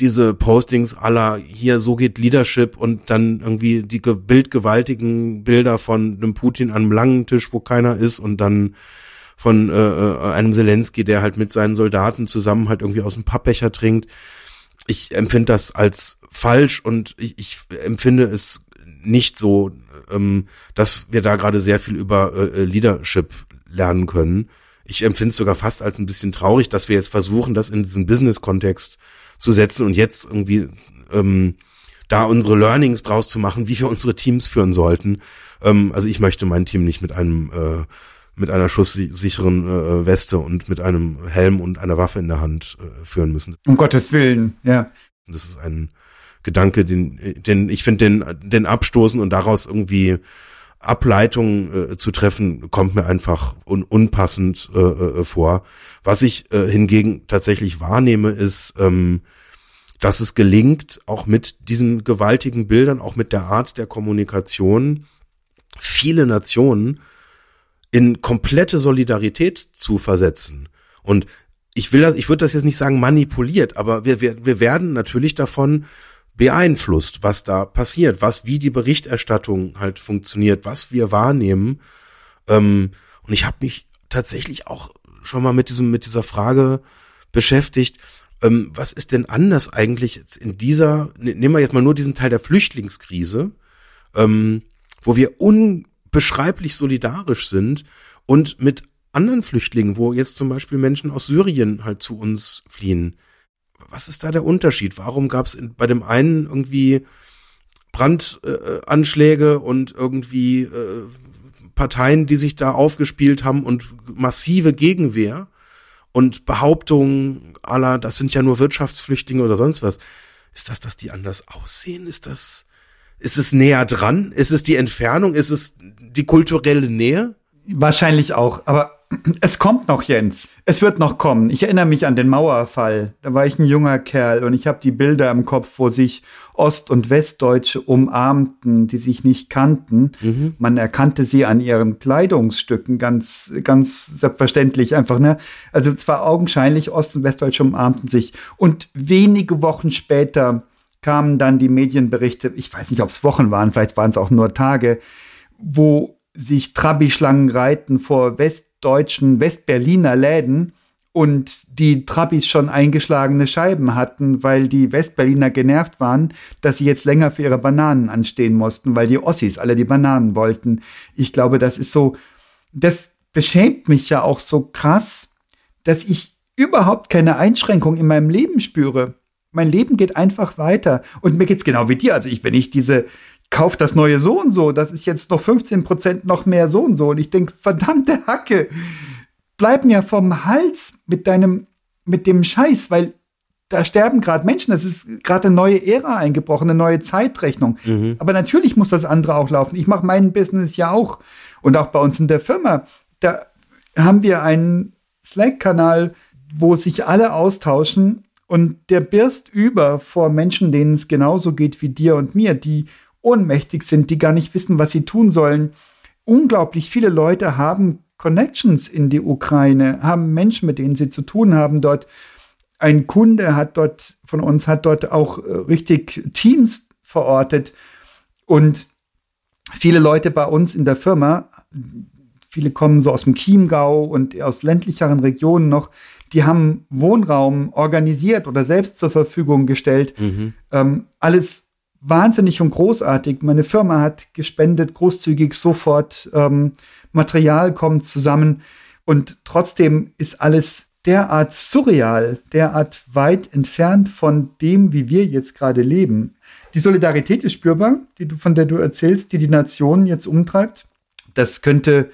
B: diese Postings aller hier so geht Leadership und dann irgendwie die bildgewaltigen Bilder von einem Putin an einem langen Tisch, wo keiner ist und dann von äh, äh, einem Zelensky, der halt mit seinen Soldaten zusammen halt irgendwie aus dem Pappbecher trinkt. Ich empfinde das als falsch und ich, ich empfinde es nicht so, ähm, dass wir da gerade sehr viel über äh, äh Leadership lernen können. Ich empfinde es sogar fast als ein bisschen traurig, dass wir jetzt versuchen, das in diesen Business-Kontext zu setzen und jetzt irgendwie ähm, da unsere Learnings draus zu machen, wie wir unsere Teams führen sollten. Ähm, also ich möchte mein Team nicht mit einem äh, mit einer schusssicheren äh, Weste und mit einem Helm und einer Waffe in der Hand äh, führen müssen.
A: Um Gottes Willen, ja.
B: Das ist ein Gedanke, den, den ich finde, den, den abstoßen und daraus irgendwie Ableitungen äh, zu treffen, kommt mir einfach un, unpassend äh, äh, vor. Was ich äh, hingegen tatsächlich wahrnehme, ist, ähm, dass es gelingt, auch mit diesen gewaltigen Bildern, auch mit der Art der Kommunikation, viele Nationen in komplette Solidarität zu versetzen. Und ich will das, ich würde das jetzt nicht sagen manipuliert, aber wir, wir, wir werden natürlich davon beeinflusst, was da passiert, was, wie die Berichterstattung halt funktioniert, was wir wahrnehmen. Ähm, und ich habe mich tatsächlich auch schon mal mit diesem, mit dieser Frage beschäftigt, ähm, was ist denn anders eigentlich jetzt in dieser, ne, nehmen wir jetzt mal nur diesen Teil der Flüchtlingskrise, ähm, wo wir unbeschreiblich solidarisch sind und mit anderen Flüchtlingen, wo jetzt zum Beispiel Menschen aus Syrien halt zu uns fliehen was ist da der Unterschied? Warum gab es bei dem einen irgendwie Brandanschläge und irgendwie äh, Parteien, die sich da aufgespielt haben und massive Gegenwehr und Behauptungen aller, das sind ja nur Wirtschaftsflüchtlinge oder sonst was. Ist das, dass die anders aussehen? Ist das, ist es näher dran? Ist es die Entfernung? Ist es die kulturelle Nähe?
A: Wahrscheinlich auch, aber es kommt noch, Jens. Es wird noch kommen. Ich erinnere mich an den Mauerfall. Da war ich ein junger Kerl und ich habe die Bilder im Kopf, wo sich Ost- und Westdeutsche umarmten, die sich nicht kannten. Mhm. Man erkannte sie an ihren Kleidungsstücken ganz, ganz selbstverständlich einfach, ne? Also es war augenscheinlich, Ost- und Westdeutsche umarmten sich. Und wenige Wochen später kamen dann die Medienberichte, ich weiß nicht, ob es Wochen waren, vielleicht waren es auch nur Tage, wo sich Trabi-Schlangen reiten vor westdeutschen, Westberliner Läden und die Trabis schon eingeschlagene Scheiben hatten, weil die Westberliner genervt waren, dass sie jetzt länger für ihre Bananen anstehen mussten, weil die Ossis alle die Bananen wollten. Ich glaube, das ist so, das beschämt mich ja auch so krass, dass ich überhaupt keine Einschränkung in meinem Leben spüre. Mein Leben geht einfach weiter. Und mir geht's genau wie dir. Also ich, wenn ich diese, kauft das neue so und so, das ist jetzt noch 15 Prozent noch mehr so und so. Und ich denke, verdammte Hacke, bleib mir vom Hals mit deinem, mit dem Scheiß, weil da sterben gerade Menschen. Das ist gerade eine neue Ära eingebrochen, eine neue Zeitrechnung. Mhm. Aber natürlich muss das andere auch laufen. Ich mache mein Business ja auch. Und auch bei uns in der Firma. Da haben wir einen Slack-Kanal, wo sich alle austauschen und der birst über vor Menschen, denen es genauso geht wie dir und mir, die ohnmächtig sind, die gar nicht wissen, was sie tun sollen. Unglaublich viele Leute haben Connections in die Ukraine, haben Menschen, mit denen sie zu tun haben dort. Ein Kunde hat dort von uns hat dort auch äh, richtig Teams verortet und viele Leute bei uns in der Firma viele kommen so aus dem Chiemgau und aus ländlicheren Regionen noch, die haben Wohnraum organisiert oder selbst zur Verfügung gestellt.
B: Mhm.
A: Ähm, alles wahnsinnig und großartig. Meine Firma hat gespendet, großzügig sofort. Ähm, Material kommt zusammen. Und trotzdem ist alles derart surreal, derart weit entfernt von dem, wie wir jetzt gerade leben. Die Solidarität ist spürbar, die du, von der du erzählst, die die Nation jetzt umtreibt. Das könnte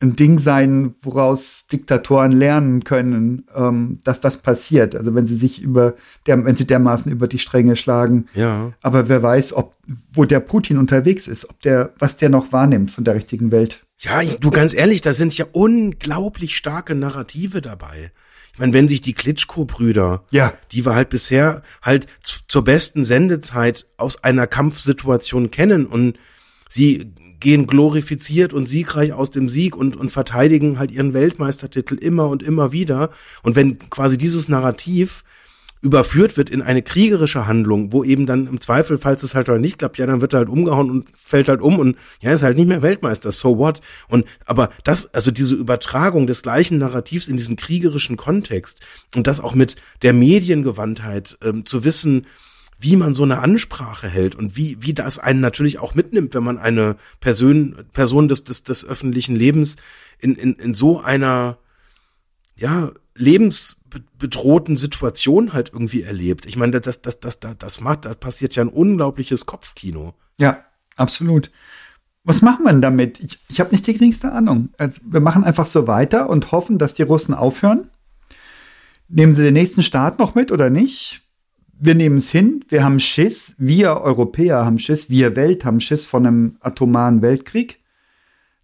A: ein Ding sein, woraus Diktatoren lernen können, ähm, dass das passiert. Also wenn sie sich über der, wenn sie dermaßen über die Stränge schlagen.
B: Ja.
A: Aber wer weiß, ob wo der Putin unterwegs ist, ob der, was der noch wahrnimmt von der richtigen Welt.
B: Ja, ich, du ganz ehrlich, da sind ja unglaublich starke Narrative dabei. Ich meine, wenn sich die Klitschko-Brüder,
A: Ja.
B: die wir halt bisher halt zur besten Sendezeit aus einer Kampfsituation kennen und sie gehen glorifiziert und siegreich aus dem Sieg und, und verteidigen halt ihren Weltmeistertitel immer und immer wieder. Und wenn quasi dieses Narrativ überführt wird in eine kriegerische Handlung, wo eben dann im Zweifel, falls es halt nicht klappt, ja, dann wird er halt umgehauen und fällt halt um und ja, ist halt nicht mehr Weltmeister, so what? Und aber das, also diese Übertragung des gleichen Narrativs in diesem kriegerischen Kontext und das auch mit der Mediengewandtheit ähm, zu wissen, wie man so eine Ansprache hält und wie, wie das einen natürlich auch mitnimmt, wenn man eine Person, Person des, des, des öffentlichen Lebens in, in, in so einer, ja, lebensbedrohten Situation halt irgendwie erlebt. Ich meine, das, das, das, das, das macht, da passiert ja ein unglaubliches Kopfkino.
A: Ja, absolut. Was wir denn damit? Ich, ich habe nicht die geringste Ahnung. Also, wir machen einfach so weiter und hoffen, dass die Russen aufhören. Nehmen sie den nächsten Staat noch mit oder nicht? Wir nehmen es hin. Wir haben Schiss. Wir Europäer haben Schiss. Wir Welt haben Schiss von einem atomaren Weltkrieg.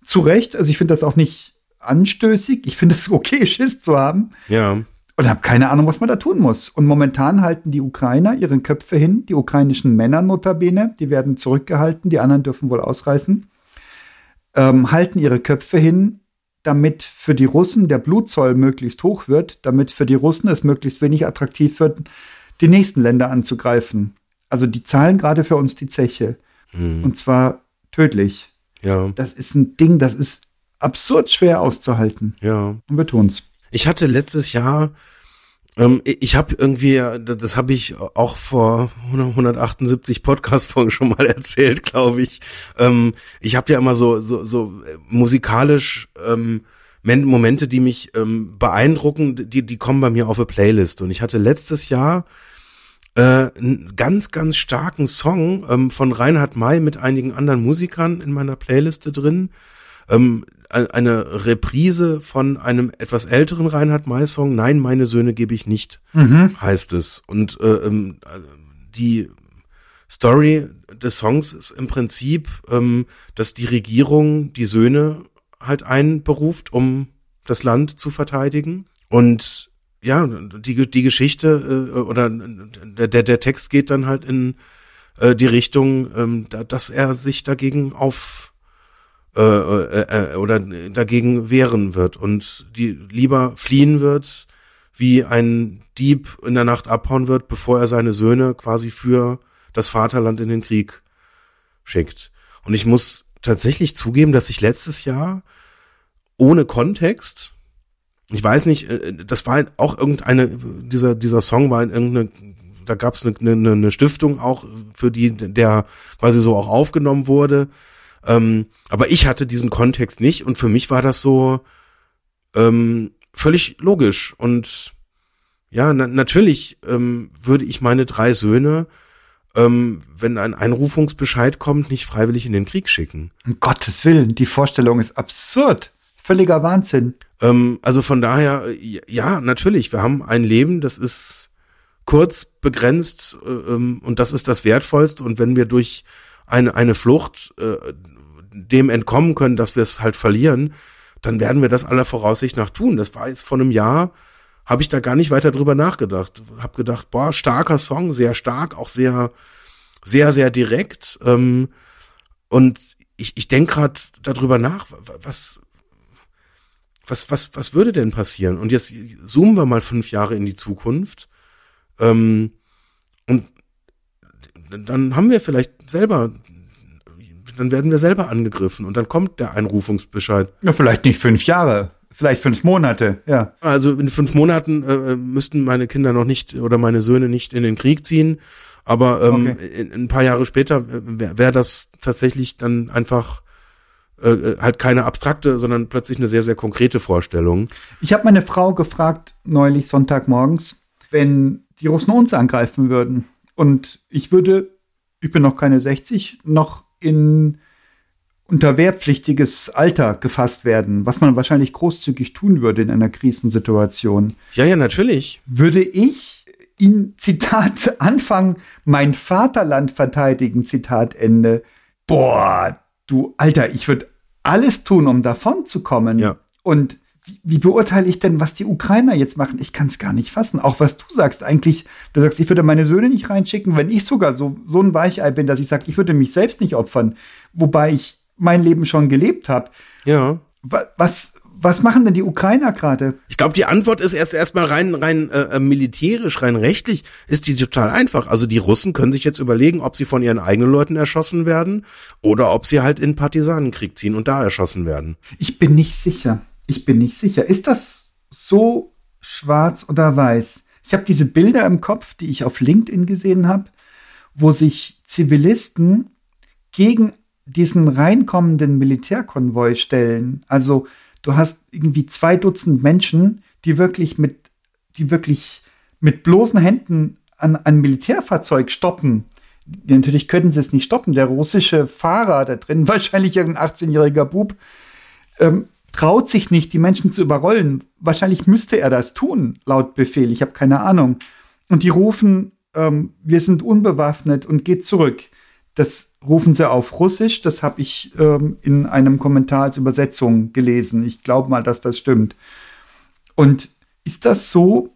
A: Zu Recht. Also ich finde das auch nicht anstößig. Ich finde es [laughs] okay, Schiss zu haben.
B: Ja.
A: Und habe keine Ahnung, was man da tun muss. Und momentan halten die Ukrainer ihre Köpfe hin, die ukrainischen Männer notabene, die werden zurückgehalten, die anderen dürfen wohl ausreißen, ähm, halten ihre Köpfe hin, damit für die Russen der Blutzoll möglichst hoch wird, damit für die Russen es möglichst wenig attraktiv wird, die nächsten Länder anzugreifen. Also die zahlen gerade für uns die Zeche.
B: Hm.
A: Und zwar tödlich.
B: Ja.
A: Das ist ein Ding, das ist absurd schwer auszuhalten.
B: Ja.
A: Und wir tun's.
B: Ich hatte letztes Jahr, ähm, ich habe irgendwie, das habe ich auch vor 178 Podcast-Folgen schon mal [laughs] erzählt, glaube ich. Ähm, ich habe ja immer so, so, so äh, musikalisch ähm, Momente, die mich ähm, beeindrucken, die, die kommen bei mir auf eine Playlist. Und ich hatte letztes Jahr äh, einen ganz, ganz starken Song ähm, von Reinhard May mit einigen anderen Musikern in meiner Playliste drin. Ähm, ein- eine Reprise von einem etwas älteren Reinhard May Song, Nein, meine Söhne gebe ich nicht, heißt es. Und äh, ähm, äh, die Story des Songs ist im Prinzip, ähm, dass die Regierung die Söhne halt einberuft, um das Land zu verteidigen. Und ja, die, die Geschichte äh, oder der, der, der Text geht dann halt in äh, die Richtung, ähm, da, dass er sich dagegen auf äh, äh, äh, oder dagegen wehren wird und die lieber fliehen wird, wie ein Dieb in der Nacht abhauen wird, bevor er seine Söhne quasi für das Vaterland in den Krieg schickt. Und ich muss tatsächlich zugeben, dass ich letztes Jahr ohne Kontext, ich weiß nicht, äh, das war auch irgendeine, dieser, dieser Song war in irgendeine, da gab es eine, eine, eine Stiftung auch, für die der quasi so auch aufgenommen wurde. Ähm, aber ich hatte diesen Kontext nicht und für mich war das so ähm, völlig logisch. Und ja, na, natürlich ähm, würde ich meine drei Söhne, ähm, wenn ein Einrufungsbescheid kommt, nicht freiwillig in den Krieg schicken.
A: Um Gottes Willen, die Vorstellung ist absurd. Völliger Wahnsinn.
B: Ähm, also von daher, äh, ja, natürlich, wir haben ein Leben, das ist kurz, begrenzt äh, ähm, und das ist das Wertvollste. Und wenn wir durch eine, eine Flucht äh, dem entkommen können, dass wir es halt verlieren, dann werden wir das aller Voraussicht nach tun. Das war jetzt vor einem Jahr, habe ich da gar nicht weiter drüber nachgedacht. Hab gedacht, boah, starker Song, sehr stark, auch sehr, sehr, sehr direkt. Ähm, und ich, ich denke gerade darüber nach, wa- was, was, was, was würde denn passieren? Und jetzt zoomen wir mal fünf Jahre in die Zukunft. Ähm, und dann haben wir vielleicht selber dann werden wir selber angegriffen und dann kommt der Einrufungsbescheid.
A: Ja, vielleicht nicht fünf Jahre, vielleicht fünf Monate, ja.
B: Also in fünf Monaten äh, müssten meine Kinder noch nicht oder meine Söhne nicht in den Krieg ziehen. Aber ähm, okay. in, ein paar Jahre später äh, wäre wär das tatsächlich dann einfach äh, äh, halt keine abstrakte, sondern plötzlich eine sehr, sehr konkrete Vorstellung.
A: Ich habe meine Frau gefragt, neulich Sonntagmorgens, wenn die Russen uns angreifen würden. Und ich würde, ich bin noch keine 60, noch in unter wehrpflichtiges Alter gefasst werden, was man wahrscheinlich großzügig tun würde in einer Krisensituation.
B: Ja, ja, natürlich.
A: Würde ich in Zitat Anfang mein Vaterland verteidigen, Zitat Ende. Boah, du Alter, ich würde alles tun, um davon zu kommen.
B: Ja.
A: Und wie, wie beurteile ich denn, was die Ukrainer jetzt machen? Ich kann es gar nicht fassen. Auch was du sagst, eigentlich, du sagst, ich würde meine Söhne nicht reinschicken, wenn ich sogar so, so ein Weichei bin, dass ich sage, ich würde mich selbst nicht opfern, wobei ich mein Leben schon gelebt habe.
B: Ja.
A: Was, was machen denn die Ukrainer gerade?
B: Ich glaube, die Antwort ist erst erstmal rein rein äh, äh, militärisch, rein rechtlich ist die total einfach. Also die Russen können sich jetzt überlegen, ob sie von ihren eigenen Leuten erschossen werden oder ob sie halt in Partisanenkrieg ziehen und da erschossen werden.
A: Ich bin nicht sicher. Ich bin nicht sicher. Ist das so schwarz oder weiß? Ich habe diese Bilder im Kopf, die ich auf LinkedIn gesehen habe, wo sich Zivilisten gegen diesen reinkommenden Militärkonvoi stellen. Also du hast irgendwie zwei Dutzend Menschen, die wirklich mit, die wirklich mit bloßen Händen an ein Militärfahrzeug stoppen. Natürlich können sie es nicht stoppen. Der russische Fahrer da drin, [laughs] wahrscheinlich irgendein 18-jähriger Bub, ähm, traut sich nicht, die Menschen zu überrollen. Wahrscheinlich müsste er das tun, laut Befehl. Ich habe keine Ahnung. Und die rufen, ähm, wir sind unbewaffnet und geht zurück. Das rufen sie auf Russisch. Das habe ich ähm, in einem Kommentar als Übersetzung gelesen. Ich glaube mal, dass das stimmt. Und ist das so,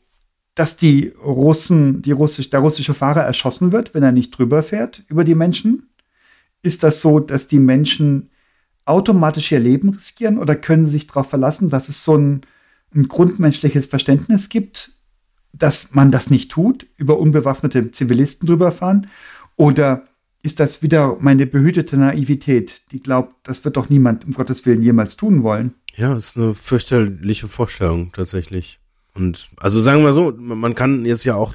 A: dass die Russen, die Russisch, der russische Fahrer erschossen wird, wenn er nicht drüber fährt über die Menschen? Ist das so, dass die Menschen automatisch ihr Leben riskieren oder können sie sich darauf verlassen, dass es so ein, ein grundmenschliches Verständnis gibt, dass man das nicht tut, über unbewaffnete Zivilisten drüber fahren? Oder ist das wieder meine behütete Naivität, die glaubt, das wird doch niemand um Gottes Willen jemals tun wollen.
B: Ja, ist eine fürchterliche Vorstellung tatsächlich. Und also sagen wir so, man kann jetzt ja auch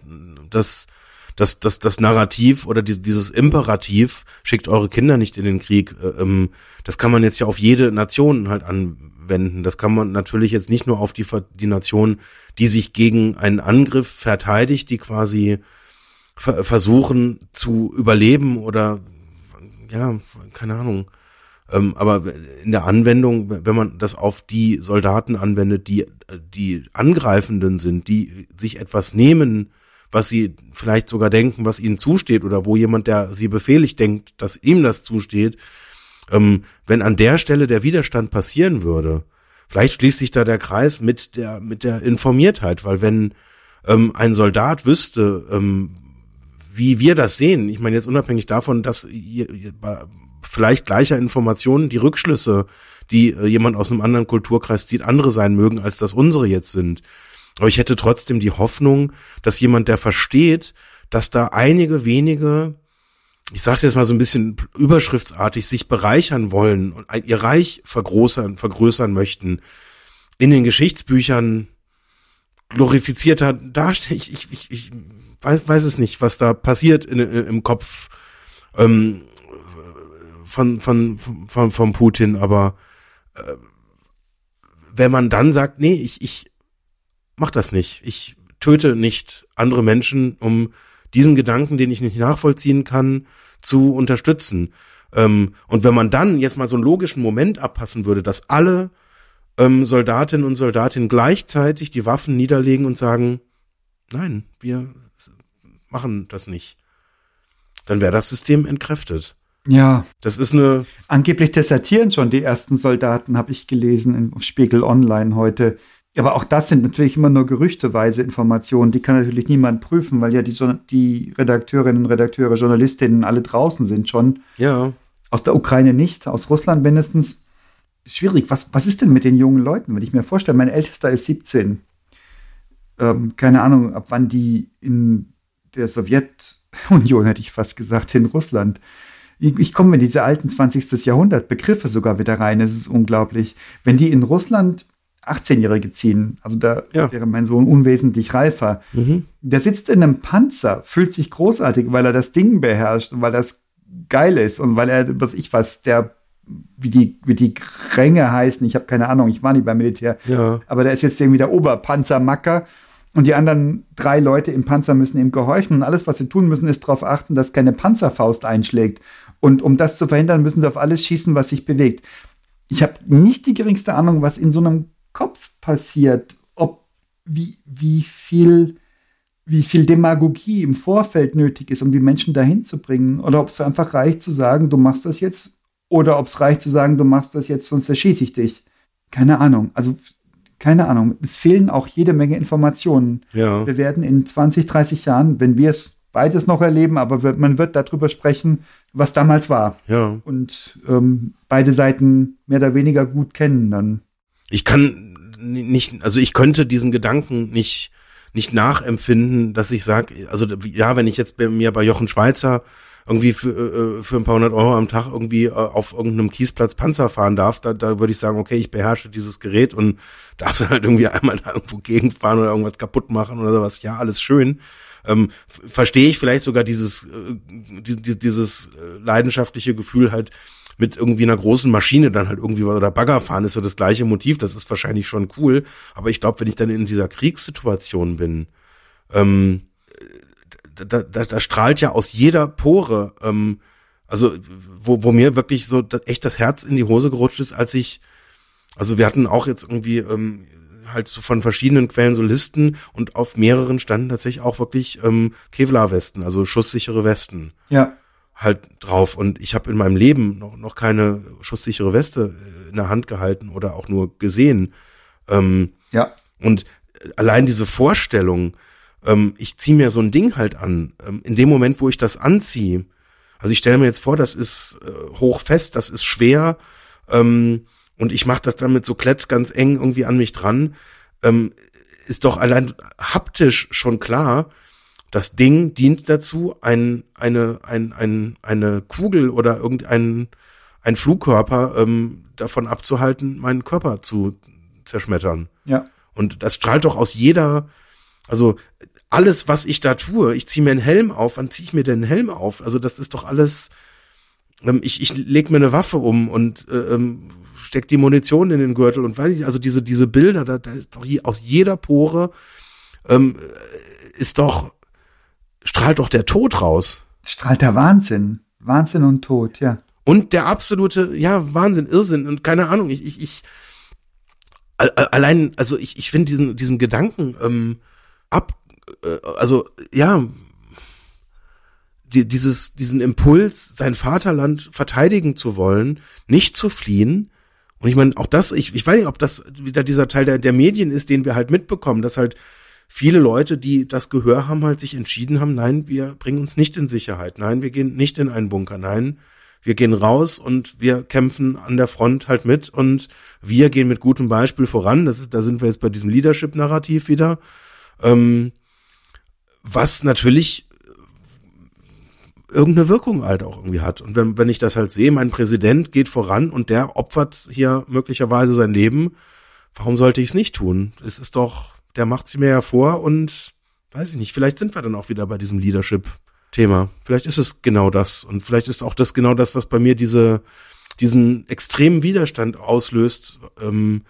B: das das das das Narrativ oder dieses Imperativ schickt eure Kinder nicht in den Krieg. Äh, ähm, das kann man jetzt ja auf jede Nation halt anwenden. Das kann man natürlich jetzt nicht nur auf die die Nation, die sich gegen einen Angriff verteidigt, die quasi versuchen zu überleben oder ja, keine Ahnung. Ähm, aber in der Anwendung, wenn man das auf die Soldaten anwendet, die die Angreifenden sind, die sich etwas nehmen, was sie vielleicht sogar denken, was ihnen zusteht, oder wo jemand, der sie befehligt, denkt, dass ihm das zusteht, ähm, wenn an der Stelle der Widerstand passieren würde, vielleicht schließt sich da der Kreis mit der mit der Informiertheit, weil wenn ähm, ein Soldat wüsste, ähm, wie wir das sehen, ich meine jetzt unabhängig davon, dass vielleicht gleicher Informationen die Rückschlüsse, die äh, jemand aus einem anderen Kulturkreis zieht, andere sein mögen, als das unsere jetzt sind. Aber ich hätte trotzdem die Hoffnung, dass jemand, der versteht, dass da einige wenige, ich sage jetzt mal so ein bisschen überschriftsartig, sich bereichern wollen und ihr Reich vergrößern, vergrößern möchten, in den Geschichtsbüchern glorifizierter darstellen. Ich, ich, ich, ich weiß, weiß es nicht, was da passiert in, in, im Kopf ähm, von, von, von, von Putin, aber äh, wenn man dann sagt, nee, ich, ich mach das nicht, ich töte nicht andere Menschen, um diesen Gedanken, den ich nicht nachvollziehen kann, zu unterstützen. Ähm, und wenn man dann jetzt mal so einen logischen Moment abpassen würde, dass alle ähm, Soldatinnen und Soldatinnen gleichzeitig die Waffen niederlegen und sagen, nein, wir machen das nicht. Dann wäre das System entkräftet.
A: Ja.
B: Das ist eine.
A: Angeblich desertieren schon die ersten Soldaten, habe ich gelesen auf Spiegel Online heute. Aber auch das sind natürlich immer nur gerüchteweise Informationen. Die kann natürlich niemand prüfen, weil ja die, die Redakteurinnen und Redakteure, Journalistinnen alle draußen sind schon.
B: Ja.
A: Aus der Ukraine nicht, aus Russland mindestens. Schwierig. Was, was ist denn mit den jungen Leuten, wenn ich mir vorstelle? Mein Ältester ist 17. Ähm, keine Ahnung, ab wann die in der Sowjetunion, [laughs] hätte ich fast gesagt, in Russland Ich, ich komme in diese alten 20. Jahrhundert Begriffe sogar wieder rein. Es ist unglaublich. Wenn die in Russland 18-Jährige ziehen, also da
B: Ja.
A: wäre mein Sohn unwesentlich reifer.
B: Mhm.
A: Der sitzt in einem Panzer, fühlt sich großartig, weil er das Ding beherrscht und weil das geil ist und weil er, was ich was, der, wie die, wie die Ränge heißen, ich habe keine Ahnung, ich war nie beim Militär,
B: Ja.
A: aber der ist jetzt irgendwie der Oberpanzermacker und die anderen drei Leute im Panzer müssen ihm gehorchen und alles, was sie tun müssen, ist darauf achten, dass keine Panzerfaust einschlägt. Und um das zu verhindern, müssen sie auf alles schießen, was sich bewegt. Ich habe nicht die geringste Ahnung, was in so einem Kopf passiert, ob wie, wie viel wie viel Demagogie im Vorfeld nötig ist, um die Menschen dahin zu bringen, oder ob es einfach reicht zu sagen, du machst das jetzt, oder ob es reicht zu sagen, du machst das jetzt, sonst erschieße ich dich. Keine Ahnung. Also keine Ahnung. Es fehlen auch jede Menge Informationen.
B: Ja.
A: Wir werden in 20, 30 Jahren, wenn wir es beides noch erleben, aber wir- man wird darüber sprechen, was damals war.
B: Ja.
A: Und ähm, beide Seiten mehr oder weniger gut kennen dann.
B: Ich kann nicht, also ich könnte diesen Gedanken nicht nicht nachempfinden, dass ich sage, also ja, wenn ich jetzt bei mir bei Jochen Schweizer irgendwie für, äh, für ein paar hundert Euro am Tag irgendwie äh, auf irgendeinem Kiesplatz Panzer fahren darf, da, da würde ich sagen, okay, ich beherrsche dieses Gerät und [laughs] darf dann halt irgendwie einmal da irgendwo gegenfahren oder irgendwas kaputt machen oder sowas. Ja, alles schön. Ähm, verstehe ich vielleicht sogar dieses, äh, die, dieses äh, leidenschaftliche Gefühl halt mit irgendwie einer großen Maschine dann halt irgendwie oder Bagger fahren ist so das gleiche Motiv, das ist wahrscheinlich schon cool, aber ich glaube, wenn ich dann in dieser Kriegssituation bin, ähm, da, da, da strahlt ja aus jeder Pore, ähm, also wo, wo mir wirklich so echt das Herz in die Hose gerutscht ist, als ich, also wir hatten auch jetzt irgendwie ähm, halt so von verschiedenen Quellen so Listen und auf mehreren standen tatsächlich auch wirklich ähm, Kevlar-Westen, also schusssichere Westen
A: Ja,
B: halt drauf. Und ich habe in meinem Leben noch, noch keine schusssichere Weste äh, in der Hand gehalten oder auch nur gesehen. Ähm,
A: ja,
B: und allein diese Vorstellung, ähm, ich ziehe mir so ein Ding halt an, ähm, in dem Moment, wo ich das anziehe, also ich stelle mir jetzt vor, das ist äh, hochfest, das ist schwer, ähm, und ich mache das dann mit so Klett ganz eng irgendwie an mich dran, ähm, ist doch allein haptisch schon klar, das Ding dient dazu, ein, eine, ein, ein, eine Kugel oder irgendein ein Flugkörper ähm, davon abzuhalten, meinen Körper zu zerschmettern.
A: ja.
B: Und das strahlt doch aus jeder, also alles, was ich da tue, ich ziehe mir einen Helm auf, wann ziehe ich mir denn einen Helm auf? Also das ist doch alles, ähm, ich, ich leg mir eine Waffe um und äh, ähm, steck die Munition in den Gürtel und weiß ich, also diese, diese Bilder, da, da ist doch je, aus jeder Pore ähm, äh, ist doch, strahlt doch der Tod raus.
A: Strahlt der Wahnsinn. Wahnsinn und Tod, ja.
B: Und der absolute, ja, Wahnsinn, Irrsinn und keine Ahnung, ich, ich, ich al- al- allein, also ich, ich finde diesen, diesen Gedanken ähm, ab, also ja, die, dieses, diesen Impuls, sein Vaterland verteidigen zu wollen, nicht zu fliehen. Und ich meine, auch das, ich, ich weiß nicht, ob das wieder dieser Teil der, der Medien ist, den wir halt mitbekommen, dass halt viele Leute, die das Gehör haben, halt sich entschieden haben, nein, wir bringen uns nicht in Sicherheit, nein, wir gehen nicht in einen Bunker, nein, wir gehen raus und wir kämpfen an der Front halt mit und wir gehen mit gutem Beispiel voran. Das ist, da sind wir jetzt bei diesem Leadership-Narrativ wieder. Ähm, was natürlich irgendeine Wirkung halt auch irgendwie hat. Und wenn, wenn ich das halt sehe, mein Präsident geht voran und der opfert hier möglicherweise sein Leben, warum sollte ich es nicht tun? Es ist doch, der macht sie mir ja vor und weiß ich nicht, vielleicht sind wir dann auch wieder bei diesem Leadership-Thema. Vielleicht ist es genau das. Und vielleicht ist auch das genau das, was bei mir diese, diesen extremen Widerstand auslöst, ähm,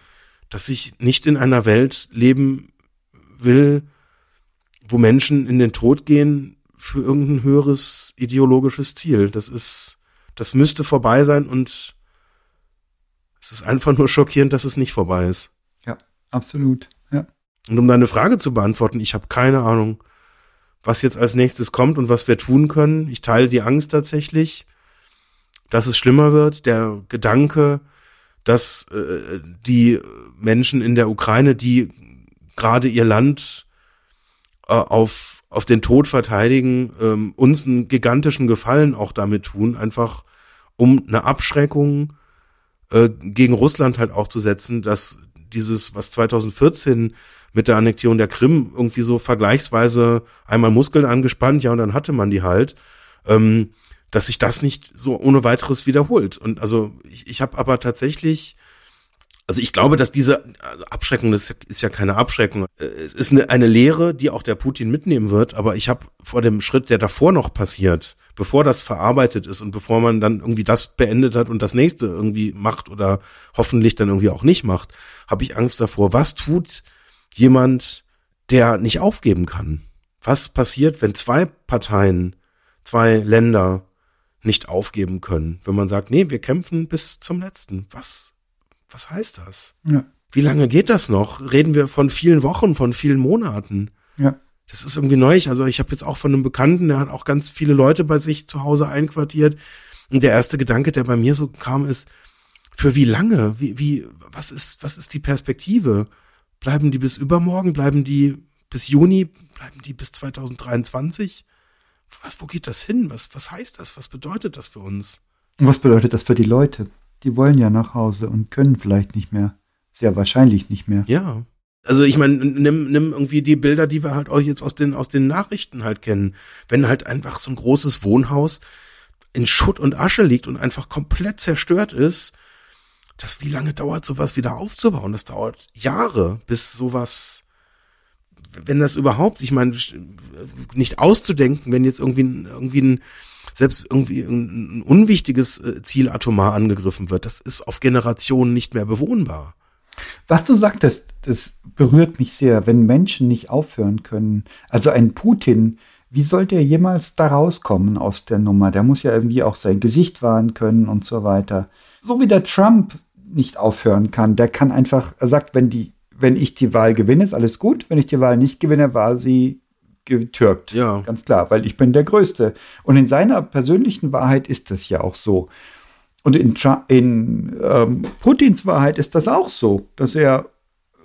B: dass ich nicht in einer Welt leben will, wo Menschen in den Tod gehen für irgendein höheres ideologisches Ziel. Das ist, das müsste vorbei sein und es ist einfach nur schockierend, dass es nicht vorbei ist.
A: Ja, absolut. Ja.
B: Und um deine Frage zu beantworten, ich habe keine Ahnung, was jetzt als nächstes kommt und was wir tun können. Ich teile die Angst tatsächlich, dass es schlimmer wird. Der Gedanke, dass äh, die Menschen in der Ukraine, die gerade ihr Land auf, auf den Tod verteidigen, ähm, uns einen gigantischen Gefallen auch damit tun, einfach um eine Abschreckung äh, gegen Russland halt auch zu setzen, dass dieses, was 2014 mit der Annexion der Krim irgendwie so vergleichsweise einmal Muskeln angespannt, ja, und dann hatte man die halt. Ähm, dass sich das nicht so ohne weiteres wiederholt. Und also ich, ich habe aber tatsächlich also ich glaube, dass diese also Abschreckung, das ist ja keine Abschreckung, äh, es ist eine, eine Lehre, die auch der Putin mitnehmen wird, aber ich habe vor dem Schritt, der davor noch passiert, bevor das verarbeitet ist und bevor man dann irgendwie das beendet hat und das nächste irgendwie macht oder hoffentlich dann irgendwie auch nicht macht, habe ich Angst davor, was tut jemand, der nicht aufgeben kann? Was passiert, wenn zwei Parteien, zwei Länder nicht aufgeben können, wenn man sagt, nee, wir kämpfen bis zum letzten. Was was heißt das?
A: Ja.
B: Wie lange geht das noch? Reden wir von vielen Wochen, von vielen Monaten?
A: Ja.
B: Das ist irgendwie neu. Also ich habe jetzt auch von einem Bekannten, der hat auch ganz viele Leute bei sich zu Hause einquartiert. Und der erste Gedanke, der bei mir so kam, ist, für wie lange? Wie, wie, was ist, was ist die Perspektive? Bleiben die bis übermorgen? Bleiben die bis Juni? Bleiben die bis 2023? Was, wo geht das hin? Was, was heißt das? Was bedeutet das für uns?
A: Und was bedeutet das für die Leute? Die wollen ja nach Hause und können vielleicht nicht mehr. Sehr wahrscheinlich nicht mehr.
B: Ja. Also ich meine, nimm, nimm irgendwie die Bilder, die wir halt auch jetzt aus den, aus den Nachrichten halt kennen. Wenn halt einfach so ein großes Wohnhaus in Schutt und Asche liegt und einfach komplett zerstört ist, das, wie lange dauert sowas wieder aufzubauen? Das dauert Jahre, bis sowas, wenn das überhaupt, ich meine, nicht auszudenken, wenn jetzt irgendwie, irgendwie ein, selbst irgendwie ein, unwichtiges äh, Ziel atomar angegriffen wird, das ist auf Generationen nicht mehr bewohnbar.
A: Was du sagtest, das berührt mich sehr, wenn Menschen nicht aufhören können. Also ein Putin, wie soll der jemals da rauskommen aus der Nummer? Der muss ja irgendwie auch sein Gesicht wahren können und so weiter. So wie der Trump nicht aufhören kann, der kann einfach, er sagt, wenn die, wenn ich die Wahl gewinne, ist alles gut. Wenn ich die Wahl nicht gewinne, war sie getürkt.
B: Ja.
A: Ganz klar, weil ich bin der Größte. Und in seiner persönlichen Wahrheit ist das ja auch so. Und in, in ähm, Putins Wahrheit ist das auch so, dass er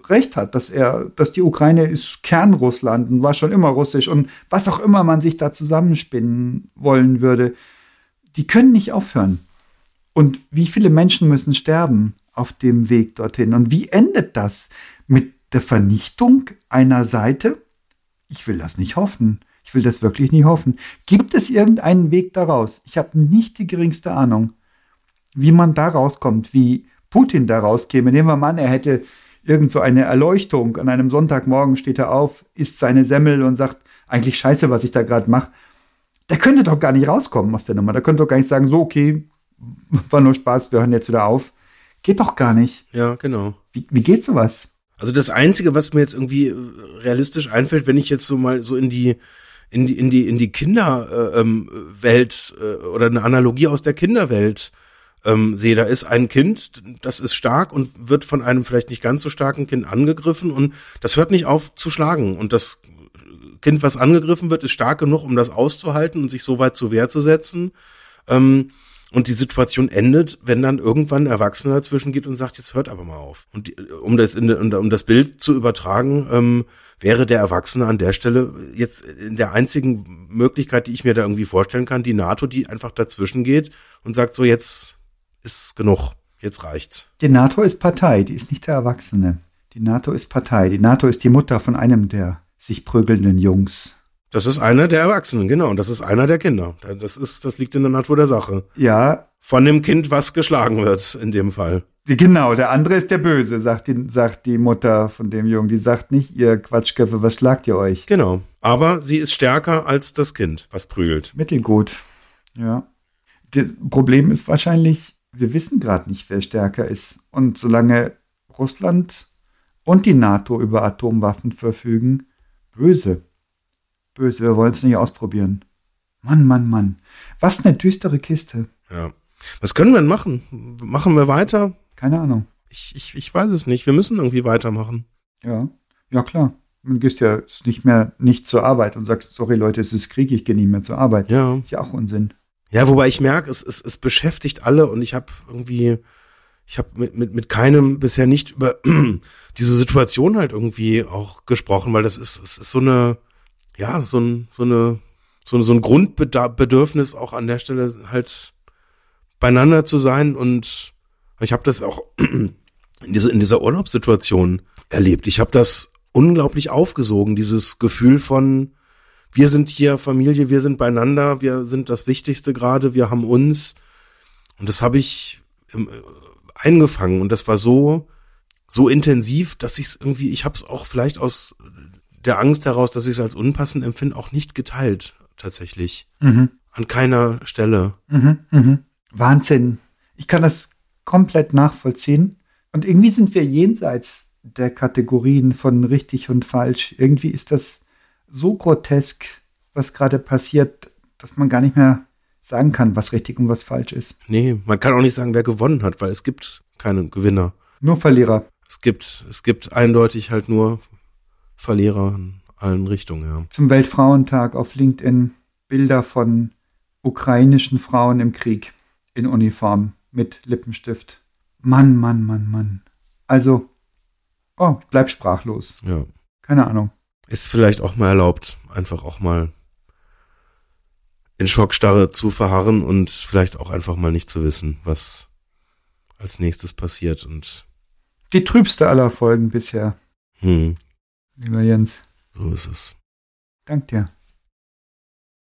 A: recht hat, dass er, dass die Ukraine ist Kernrussland und war schon immer russisch und was auch immer man sich da zusammenspinnen wollen würde, die können nicht aufhören. Und wie viele Menschen müssen sterben auf dem Weg dorthin? Und wie endet das mit der Vernichtung einer Seite ich will das nicht hoffen. Ich will das wirklich nicht hoffen. Gibt es irgendeinen Weg daraus? Ich habe nicht die geringste Ahnung, wie man da rauskommt, wie Putin da rauskäme. Nehmen wir mal an, er hätte irgend so eine Erleuchtung. An einem Sonntagmorgen steht er auf, isst seine Semmel und sagt, eigentlich scheiße, was ich da gerade mache. Der könnte doch gar nicht rauskommen aus der Nummer. Der könnte doch gar nicht sagen, so, okay, war nur Spaß, wir hören jetzt wieder auf. Geht doch gar nicht.
B: Ja, genau.
A: Wie, wie geht sowas?
B: Also das Einzige, was mir jetzt irgendwie äh, realistisch einfällt, wenn ich jetzt so mal so in die in die in die in die Kinderwelt äh, ähm, äh, oder eine Analogie aus der Kinderwelt ähm, sehe, da ist ein Kind, das ist stark und wird von einem vielleicht nicht ganz so starken Kind angegriffen und das hört nicht auf zu schlagen und das Kind, was angegriffen wird, ist stark genug, um das auszuhalten und sich so weit zur Wehr zu setzen. Ähm, und die Situation endet, wenn dann irgendwann ein Erwachsener dazwischen geht und sagt, jetzt hört aber mal auf. Und die, um das in, um das Bild zu übertragen, ähm, wäre der Erwachsene an der Stelle jetzt in der einzigen Möglichkeit, die ich mir da irgendwie vorstellen kann, die NATO, die einfach dazwischen geht und sagt so, jetzt ist genug, jetzt reicht's.
A: Die NATO ist Partei, die ist nicht der Erwachsene. Die NATO ist Partei. Die NATO ist die Mutter von einem der sich prügelnden Jungs.
B: Das ist einer der Erwachsenen, genau. Und das ist einer der Kinder. Das ist, das liegt in der Natur der Sache.
A: Ja.
B: Von dem Kind, was geschlagen wird, in dem Fall.
A: Genau, der andere ist der Böse, sagt die, sagt die Mutter von dem Jungen. Die sagt nicht, ihr Quatschköpfe, was schlagt ihr euch?
B: Genau. Aber sie ist stärker als das Kind, was prügelt.
A: Mittelgut. Ja. Das Problem ist wahrscheinlich, wir wissen gerade nicht, wer stärker ist. Und solange Russland und die NATO über Atomwaffen verfügen, böse böse, wir wollen es nicht ausprobieren. Mann, Mann, Mann. Was eine düstere Kiste.
B: Ja. Was können wir denn machen? Machen wir weiter?
A: Keine Ahnung.
B: Ich, ich, ich weiß es nicht. Wir müssen irgendwie weitermachen.
A: Ja, ja klar. Du gehst ja nicht mehr nicht zur Arbeit und sagst, sorry Leute, es ist Krieg, ich gehe nicht mehr zur Arbeit.
B: Ja.
A: Ist ja auch Unsinn.
B: Ja, wobei ich merke, es, es, es beschäftigt alle und ich habe irgendwie, ich habe mit, mit, mit keinem bisher nicht über [clears throat] diese Situation halt irgendwie auch gesprochen, weil das ist, es ist so eine, ja, so, ein, so eine, so, so ein Grundbedürfnis auch an der Stelle halt beieinander zu sein und ich habe das auch [clears throat] in, diese, in dieser Urlaubssituation erlebt. Ich habe das unglaublich aufgesogen, dieses Gefühl von wir sind hier Familie, wir sind beieinander, wir sind das Wichtigste gerade, wir haben uns. Und das habe ich ähm, eingefangen und das war so, so intensiv, dass ich es irgendwie, ich habe es auch vielleicht aus der Angst heraus, dass ich es als unpassend empfinde, auch nicht geteilt, tatsächlich.
A: Mhm.
B: An keiner Stelle.
A: Mhm. Mhm. Wahnsinn. Ich kann das komplett nachvollziehen. Und irgendwie sind wir jenseits der Kategorien von richtig und falsch. Irgendwie ist das so grotesk, was gerade passiert, dass man gar nicht mehr sagen kann, was richtig und was falsch ist.
B: Nee, man kann auch nicht sagen, wer gewonnen hat, weil es gibt keinen Gewinner.
A: Nur Verlierer.
B: Es gibt, es gibt eindeutig halt nur Verlierer in allen Richtungen, ja.
A: Zum Weltfrauentag auf LinkedIn Bilder von ukrainischen Frauen im Krieg in Uniform mit Lippenstift. Mann, Mann, Mann, Mann. Also, oh, ich bleib sprachlos.
B: Ja.
A: Keine Ahnung.
B: Ist vielleicht auch mal erlaubt, einfach auch mal in Schockstarre zu verharren und vielleicht auch einfach mal nicht zu wissen, was als nächstes passiert und
A: Die trübste aller Folgen bisher,
B: hm,
A: lieber Jens.
B: so ist es.
A: Dank dir.